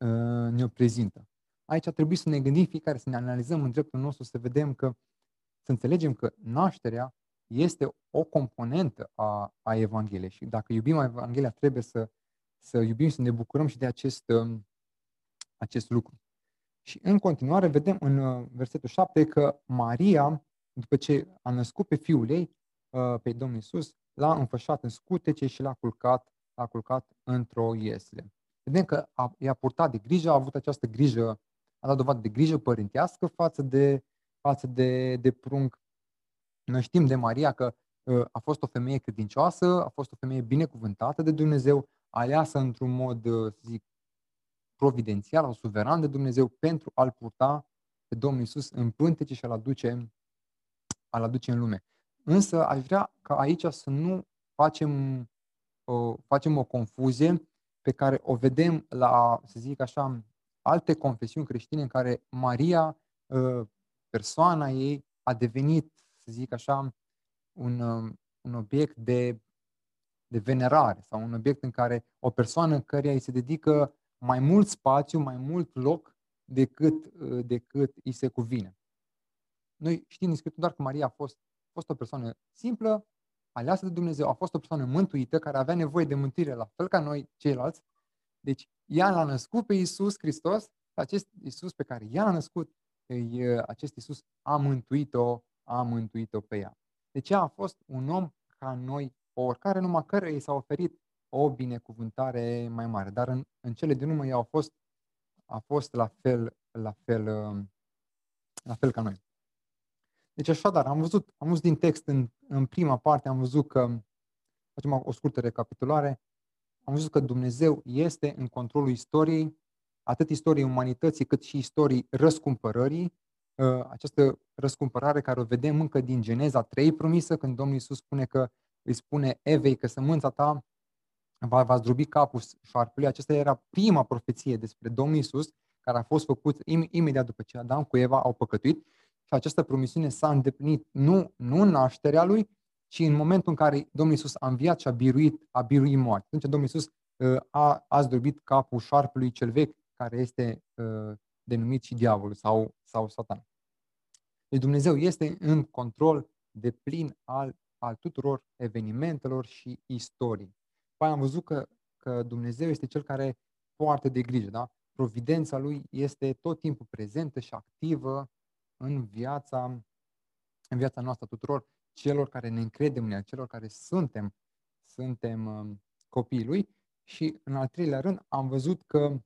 ă, ne-o prezintă? Aici trebuie să ne gândim fiecare, să ne analizăm în dreptul nostru, să vedem că, să înțelegem că nașterea este o componentă a, a Evangheliei și dacă iubim Evanghelia trebuie să, să iubim, să ne bucurăm și de acest, um, acest lucru. Și în continuare vedem în uh, versetul 7 că Maria, după ce a născut pe fiul ei, uh, pe Domnul Isus, l-a înfășat în scutece și l-a culcat, l-a culcat într-o iesle. Vedem că a, i-a purtat de grijă, a avut această grijă, a dat dovadă de grijă părintească față de, față de, de prunc. Noi știm de Maria că uh, a fost o femeie credincioasă, a fost o femeie binecuvântată de Dumnezeu, aleasă într-un mod, să zic, providențial sau suveran de Dumnezeu pentru a-L purta pe Domnul Isus în pântece și a-L aduce, a-L aduce în lume. Însă aș vrea ca aici să nu facem o, facem o confuzie pe care o vedem la, să zic așa, alte confesiuni creștine în care Maria, ă, persoana ei, a devenit, să zic așa, un, un obiect de, de venerare sau un obiect în care o persoană care îi se dedică mai mult spațiu, mai mult loc decât, uh, decât îi se cuvine. Noi știm din Scriptură doar că Maria a fost, a fost o persoană simplă, aleasă de Dumnezeu, a fost o persoană mântuită, care avea nevoie de mântuire, la fel ca noi ceilalți. Deci, ea l-a născut pe Isus Hristos, acest Isus pe care ea l-a născut, uh, acest Isus a mântuit-o, a mântuit-o pe ea. Deci ea a fost un om ca noi, oricare numai care i s-a oferit o binecuvântare mai mare. Dar în, în cele din urmă ea a fost, a fost la fel, la fel, um, la fel ca noi. Deci așadar, am văzut, am văzut din text în, în prima parte, am văzut că, facem o scurtă recapitulare, am văzut că Dumnezeu este în controlul istoriei, atât istoriei umanității, cât și istoriei răscumpărării, uh, această răscumpărare care o vedem încă din Geneza 3 promisă, când Domnul Iisus spune că îi spune Evei că sămânța ta va, va zdrobi capul șarpului. Aceasta era prima profeție despre Domnul Isus, care a fost făcut im- imediat după ce Adam cu Eva au păcătuit. Și această promisiune s-a îndeplinit nu, nu în nașterea lui, ci în momentul în care Domnul Isus a înviat și a biruit, a biruit moarte. Atunci Domnul Isus uh, a, a zdrobit capul șarpului cel vechi, care este uh, denumit și diavolul sau, sau satan. Deci Dumnezeu este în control de plin al, al tuturor evenimentelor și istorii. Păi am văzut că, că Dumnezeu este Cel care poartă de grijă, da? Providența Lui este tot timpul prezentă și activă în viața, în viața noastră tuturor, celor care ne încredem în El, celor care suntem, suntem um, copiii Lui. Și în al treilea rând am văzut că,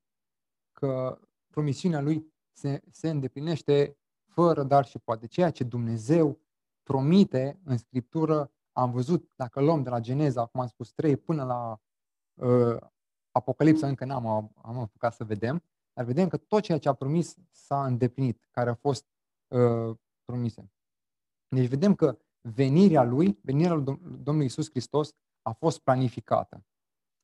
că promisiunea Lui se, se îndeplinește fără dar și poate. Ceea ce Dumnezeu promite în Scriptură, am văzut, dacă luăm de la Geneza, cum am spus, 3 până la uh, Apocalipsa, încă n-am am apucat să vedem, dar vedem că tot ceea ce a promis s-a îndeplinit, care a fost uh, promise. Deci vedem că venirea lui, venirea lui Domnului Isus Hristos a fost planificată.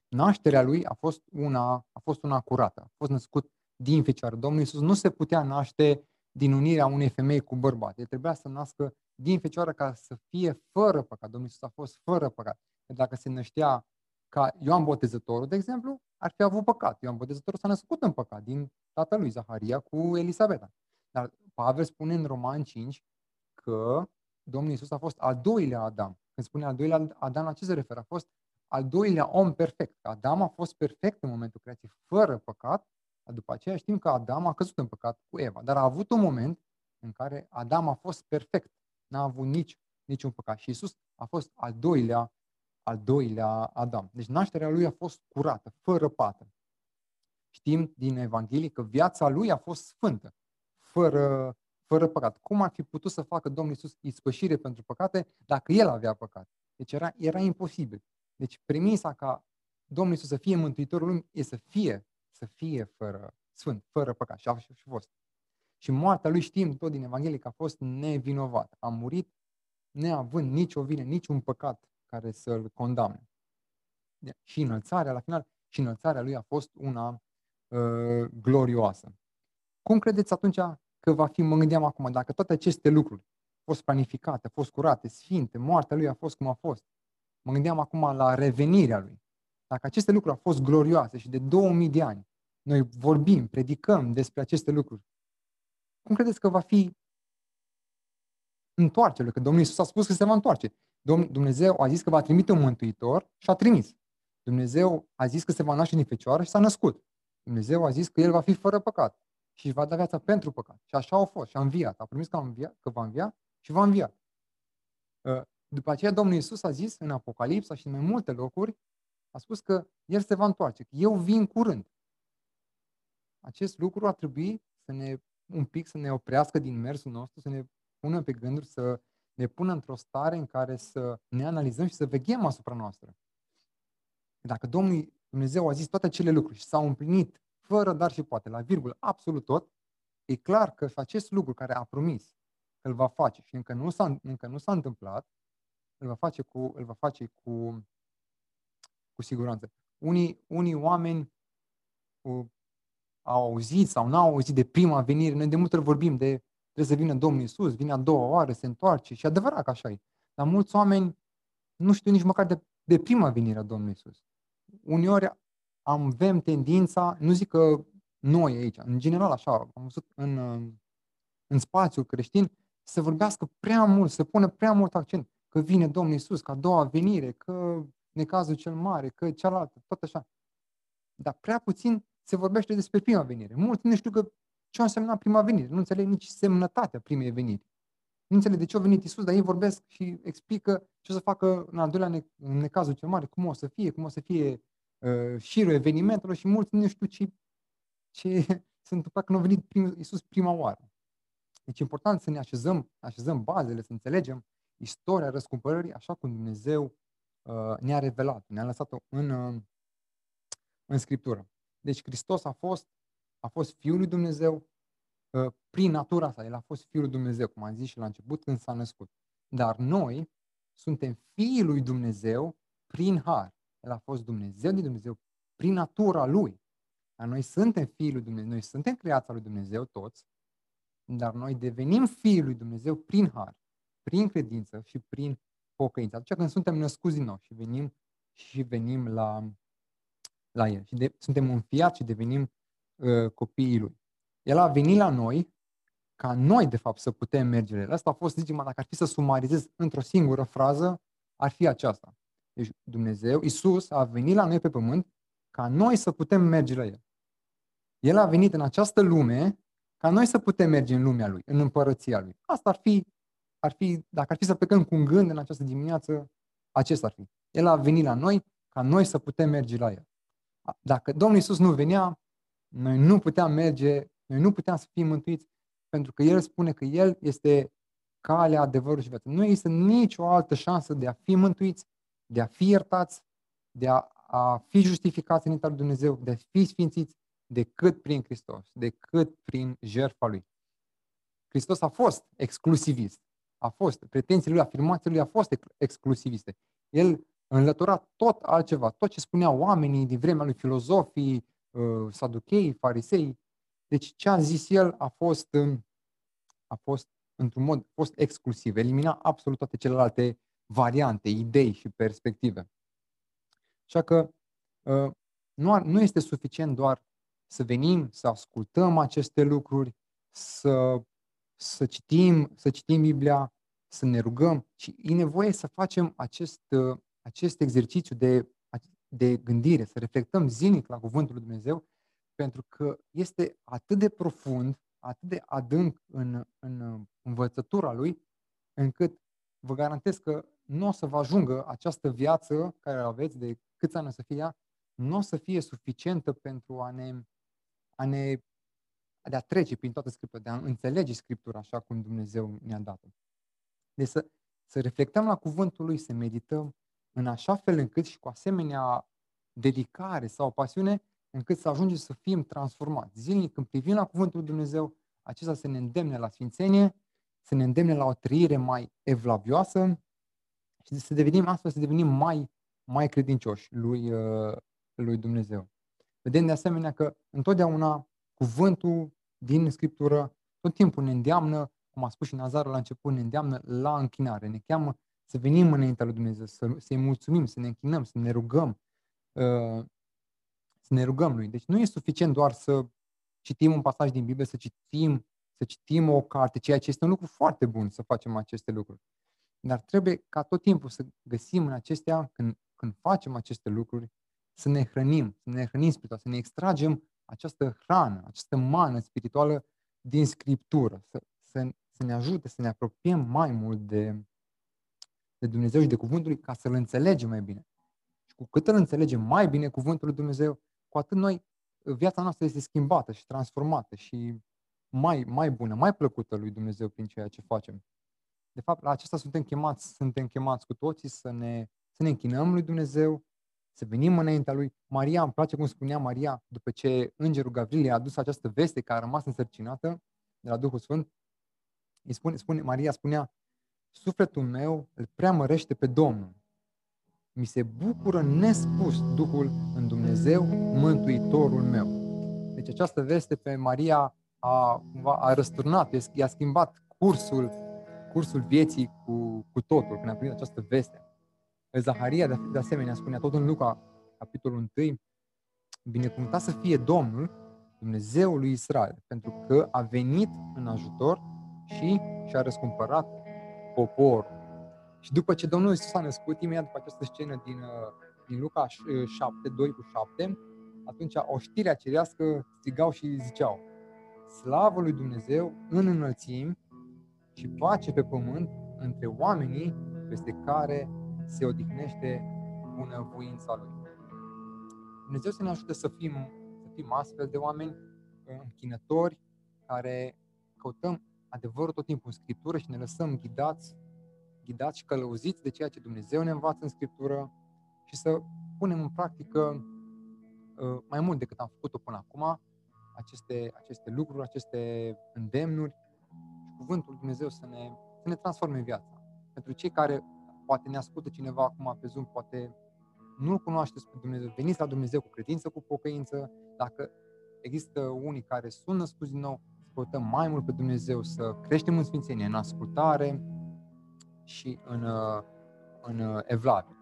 Nașterea lui a fost una, a fost una curată, a fost născut din fecioară. Domnul Isus nu se putea naște din unirea unei femei cu bărbat. El trebuia să nască din fecioară ca să fie fără păcat. Domnul Isus a fost fără păcat. Dacă se năștea ca Ioan Botezătorul, de exemplu, ar fi avut păcat. Ioan Botezătorul s-a născut în păcat din tatălui Zaharia cu Elisabeta. Dar Pavel spune în Roman 5 că Domnul Isus a fost al doilea Adam. Când spune al doilea Adam, la ce se referă? A fost al doilea om perfect. Adam a fost perfect în momentul creației, fără păcat, dar după aceea știm că Adam a căzut în păcat cu Eva. Dar a avut un moment în care Adam a fost perfect. N-a avut nici, niciun păcat. Și Isus a fost al doilea, al doilea Adam. Deci nașterea lui a fost curată, fără pată. Știm din Evanghelie că viața lui a fost sfântă, fără, fără păcat. Cum ar fi putut să facă Domnul Isus ispășire pentru păcate dacă el avea păcat? Deci era, era imposibil. Deci premisa ca Domnul Isus să fie Mântuitorul lumii e să fie, să fie fără sfânt, fără păcat. Și a și fost. Și moartea lui știm tot din Evanghelie că a fost nevinovat. A murit neavând nicio vină, niciun păcat care să-l condamne. Și înălțarea, la final, și înălțarea lui a fost una uh, glorioasă. Cum credeți atunci că va fi, mă gândeam acum, dacă toate aceste lucruri au fost planificate, au fost curate, sfinte, moartea lui a fost cum a fost, mă gândeam acum la revenirea lui. Dacă aceste lucruri au fost glorioase și de 2000 de ani, noi vorbim, predicăm despre aceste lucruri, cum credeți că va fi întoarcerea? Că Domnul Iisus a spus că se va întoarce. Dumnezeu a zis că va trimite un mântuitor și a trimis. Dumnezeu a zis că se va naște din fecioară și s-a născut. Dumnezeu a zis că el va fi fără păcat și va da viața pentru păcat. Și așa a fost și a înviat. A promis că, a înviat, că va învia și va învia. Ă, după aceea Domnul Iisus a zis în Apocalipsa și în mai multe locuri, a spus că El se va întoarce, că eu vin curând. Acest lucru ar trebui să ne, un pic să ne oprească din mersul nostru, să ne pună pe gânduri, să ne pună într-o stare în care să ne analizăm și să veghem asupra noastră. Dacă Domnul Dumnezeu a zis toate acele lucruri și s-au împlinit fără dar și poate, la virgulă, absolut tot, e clar că și acest lucru care a promis că îl va face și încă nu s-a, încă nu s-a întâmplat, îl va face cu, îl va face cu, cu siguranță. Unii, unii oameni uh, au auzit sau n-au auzit de prima venire. Noi de multe ori vorbim de trebuie să vină Domnul Isus, vine a doua oară, se întoarce și adevărat că așa e. Dar mulți oameni nu știu nici măcar de, de prima venire a Domnului Isus. Uneori avem tendința, nu zic că noi aici, în general așa, am văzut în, în spațiul creștin, să vorbească prea mult, să pună prea mult accent că vine Domnul Isus, ca a doua venire, că necazul cel mare, că cealaltă, tot așa. Dar prea puțin se vorbește despre prima venire. Mulți nu știu că ce a însemnat prima venire, nu înțeleg nici semnătatea primei veniri. Nu înțeleg de ce a venit Isus, dar ei vorbesc și explică ce o să facă în al doilea ne- în necazul cel mare, cum o să fie, cum o să fie uh, șirul evenimentelor și mulți nu știu ce, ce se întâmplă când a venit prim, Isus prima oară. Deci e important să ne așezăm, așezăm bazele, să înțelegem istoria răscumpărării așa cum Dumnezeu uh, ne-a revelat, ne-a lăsat-o în, uh, în Scriptură. Deci Hristos a fost, a fost Fiul lui Dumnezeu uh, prin natura sa. El a fost Fiul lui Dumnezeu, cum am zis și la început, când s-a născut. Dar noi suntem Fiii lui Dumnezeu prin har. El a fost Dumnezeu din Dumnezeu prin natura Lui. Dar noi suntem Fiii lui Dumnezeu, noi suntem creația lui Dumnezeu toți, dar noi devenim Fiii lui Dumnezeu prin har, prin credință și prin pocăință. Atunci când suntem născuți din nou și venim, și venim la, la El. Și de, suntem înfiați și devenim uh, copiii Lui. El a venit la noi ca noi, de fapt, să putem merge la El. Asta a fost, zicem, dacă ar fi să sumarizez într-o singură frază, ar fi aceasta. Deci Dumnezeu, Isus, a venit la noi pe pământ ca noi să putem merge la El. El a venit în această lume ca noi să putem merge în lumea Lui, în împărăția Lui. Asta ar fi, ar fi dacă ar fi să plecăm cu un gând în această dimineață, acesta ar fi. El a venit la noi ca noi să putem merge la El. Dacă Domnul Isus nu venea, noi nu puteam merge, noi nu puteam să fim mântuiți, pentru că El spune că El este calea, adevărul și viața. Nu există nicio altă șansă de a fi mântuiți, de a fi iertați, de a, a fi justificați în lui Dumnezeu, de a fi sfințiți, decât prin Hristos, decât prin jertfa Lui. Hristos a fost exclusivist. A fost, pretențiile lui, afirmațiile lui a fost exclusiviste. El înlătura tot altceva, tot ce spuneau oamenii din vremea lui, filozofii, uh, saduchei, farisei. Deci ce a zis el a fost, um, a fost într-un mod, a fost exclusiv, elimina absolut toate celelalte variante, idei și perspective. Așa că uh, nu, ar, nu este suficient doar să venim, să ascultăm aceste lucruri, să, să, citim, să citim Biblia, să ne rugăm, ci e nevoie să facem acest, uh, acest exercițiu de, de gândire, să reflectăm zilnic la Cuvântul Lui Dumnezeu, pentru că este atât de profund, atât de adânc în, în învățătura Lui, încât vă garantez că nu o să vă ajungă această viață care o aveți, de câți ani o să fie ea, nu o să fie suficientă pentru a ne, a ne de a trece prin toată Scriptura, de a înțelege Scriptura așa cum Dumnezeu ne-a dat-o. Deci să, să reflectăm la cuvântul lui, să medităm în așa fel încât și cu asemenea dedicare sau pasiune, încât să ajungem să fim transformați. Zilnic, când privim la cuvântul lui Dumnezeu, acesta să ne îndemne la sfințenie, să ne îndemne la o trăire mai evlavioasă și să devenim astfel, să devenim mai, mai credincioși lui, uh, lui Dumnezeu. Vedem de asemenea că întotdeauna cuvântul din Scriptură tot timpul ne îndeamnă cum a spus și Nazarul la început, ne îndeamnă la închinare, ne cheamă să venim înaintea lui Dumnezeu, să, să-i mulțumim, să ne închinăm, să ne rugăm, uh, să ne rugăm lui. Deci nu e suficient doar să citim un pasaj din Biblie, să citim, să citim o carte, ceea ce este un lucru foarte bun să facem aceste lucruri. Dar trebuie ca tot timpul să găsim în acestea, când, când facem aceste lucruri, să ne hrănim, să ne hrănim spiritual, să ne extragem această hrană, această mană spirituală din Scriptură, să, să, să ne ajute să ne apropiem mai mult de, de Dumnezeu și de Cuvântul lui ca să-L înțelegem mai bine. Și cu cât îl înțelegem mai bine Cuvântul lui Dumnezeu, cu atât noi, viața noastră este schimbată și transformată și mai, mai bună, mai plăcută lui Dumnezeu prin ceea ce facem. De fapt, la acesta suntem chemați, suntem chemați cu toții să ne, să ne închinăm lui Dumnezeu, să venim înaintea lui. Maria, îmi place cum spunea Maria, după ce îngerul Gavril i-a adus această veste care a rămas însărcinată de la Duhul Sfânt, îi spune, spune, Maria spunea, sufletul meu îl preamărește pe Domnul. Mi se bucură nespus Duhul în Dumnezeu, Mântuitorul meu. Deci această veste pe Maria a, a răsturnat, i-a schimbat cursul, cursul vieții cu, cu totul, când a primit această veste. Zaharia, de, de asemenea, spunea tot în Luca, capitolul 1, binecuvântat să fie Domnul, Dumnezeul lui Israel, pentru că a venit în ajutor și și-a răscumpărat poporul. Și după ce Domnul Iisus a născut, imediat după această scenă din, uh, din Luca 7, 2 uh, cu 7, atunci oștirea cerească strigau și ziceau, Slavă lui Dumnezeu în înălțimi și pace pe pământ între oamenii peste care se odihnește bunăvoința Lui. Dumnezeu să ne ajute să fim, să fim astfel de oameni uh, închinători care căutăm adevărul tot timpul în Scriptură și ne lăsăm ghidați, ghidați și călăuziți de ceea ce Dumnezeu ne învață în Scriptură și să punem în practică uh, mai mult decât am făcut-o până acum, aceste, aceste lucruri, aceste îndemnuri și cuvântul Dumnezeu să ne, să ne transforme viața. Pentru cei care poate ne ascultă cineva acum pe Zoom, poate nu cunoașteți pe Dumnezeu, veniți la Dumnezeu cu credință, cu pocăință, dacă există unii care sunt născuți din nou, căutăm mai mult pe Dumnezeu, să creștem în sfințenie, în ascultare și în, uh, în uh, evlavie.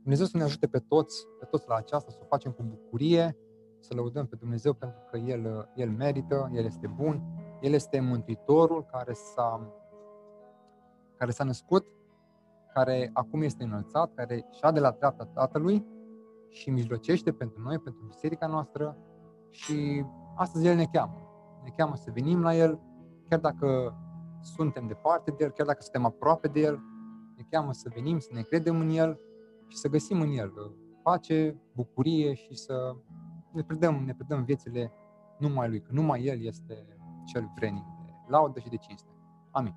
Dumnezeu să ne ajute pe toți, pe toți la aceasta, să o facem cu bucurie, să lăudăm pe Dumnezeu pentru că El, uh, El merită, El este bun, El este Mântuitorul care s-a, care s-a născut, care acum este înălțat, care și-a de la dreapta Tatălui și mijlocește pentru noi, pentru biserica noastră și astăzi El ne cheamă ne cheamă să venim la El, chiar dacă suntem departe de El, chiar dacă suntem aproape de El, ne cheamă să venim, să ne credem în El și să găsim în El pace, bucurie și să ne predăm, ne predăm viețile numai Lui, că numai El este cel vrenic de, laudă și de cinste. Amin.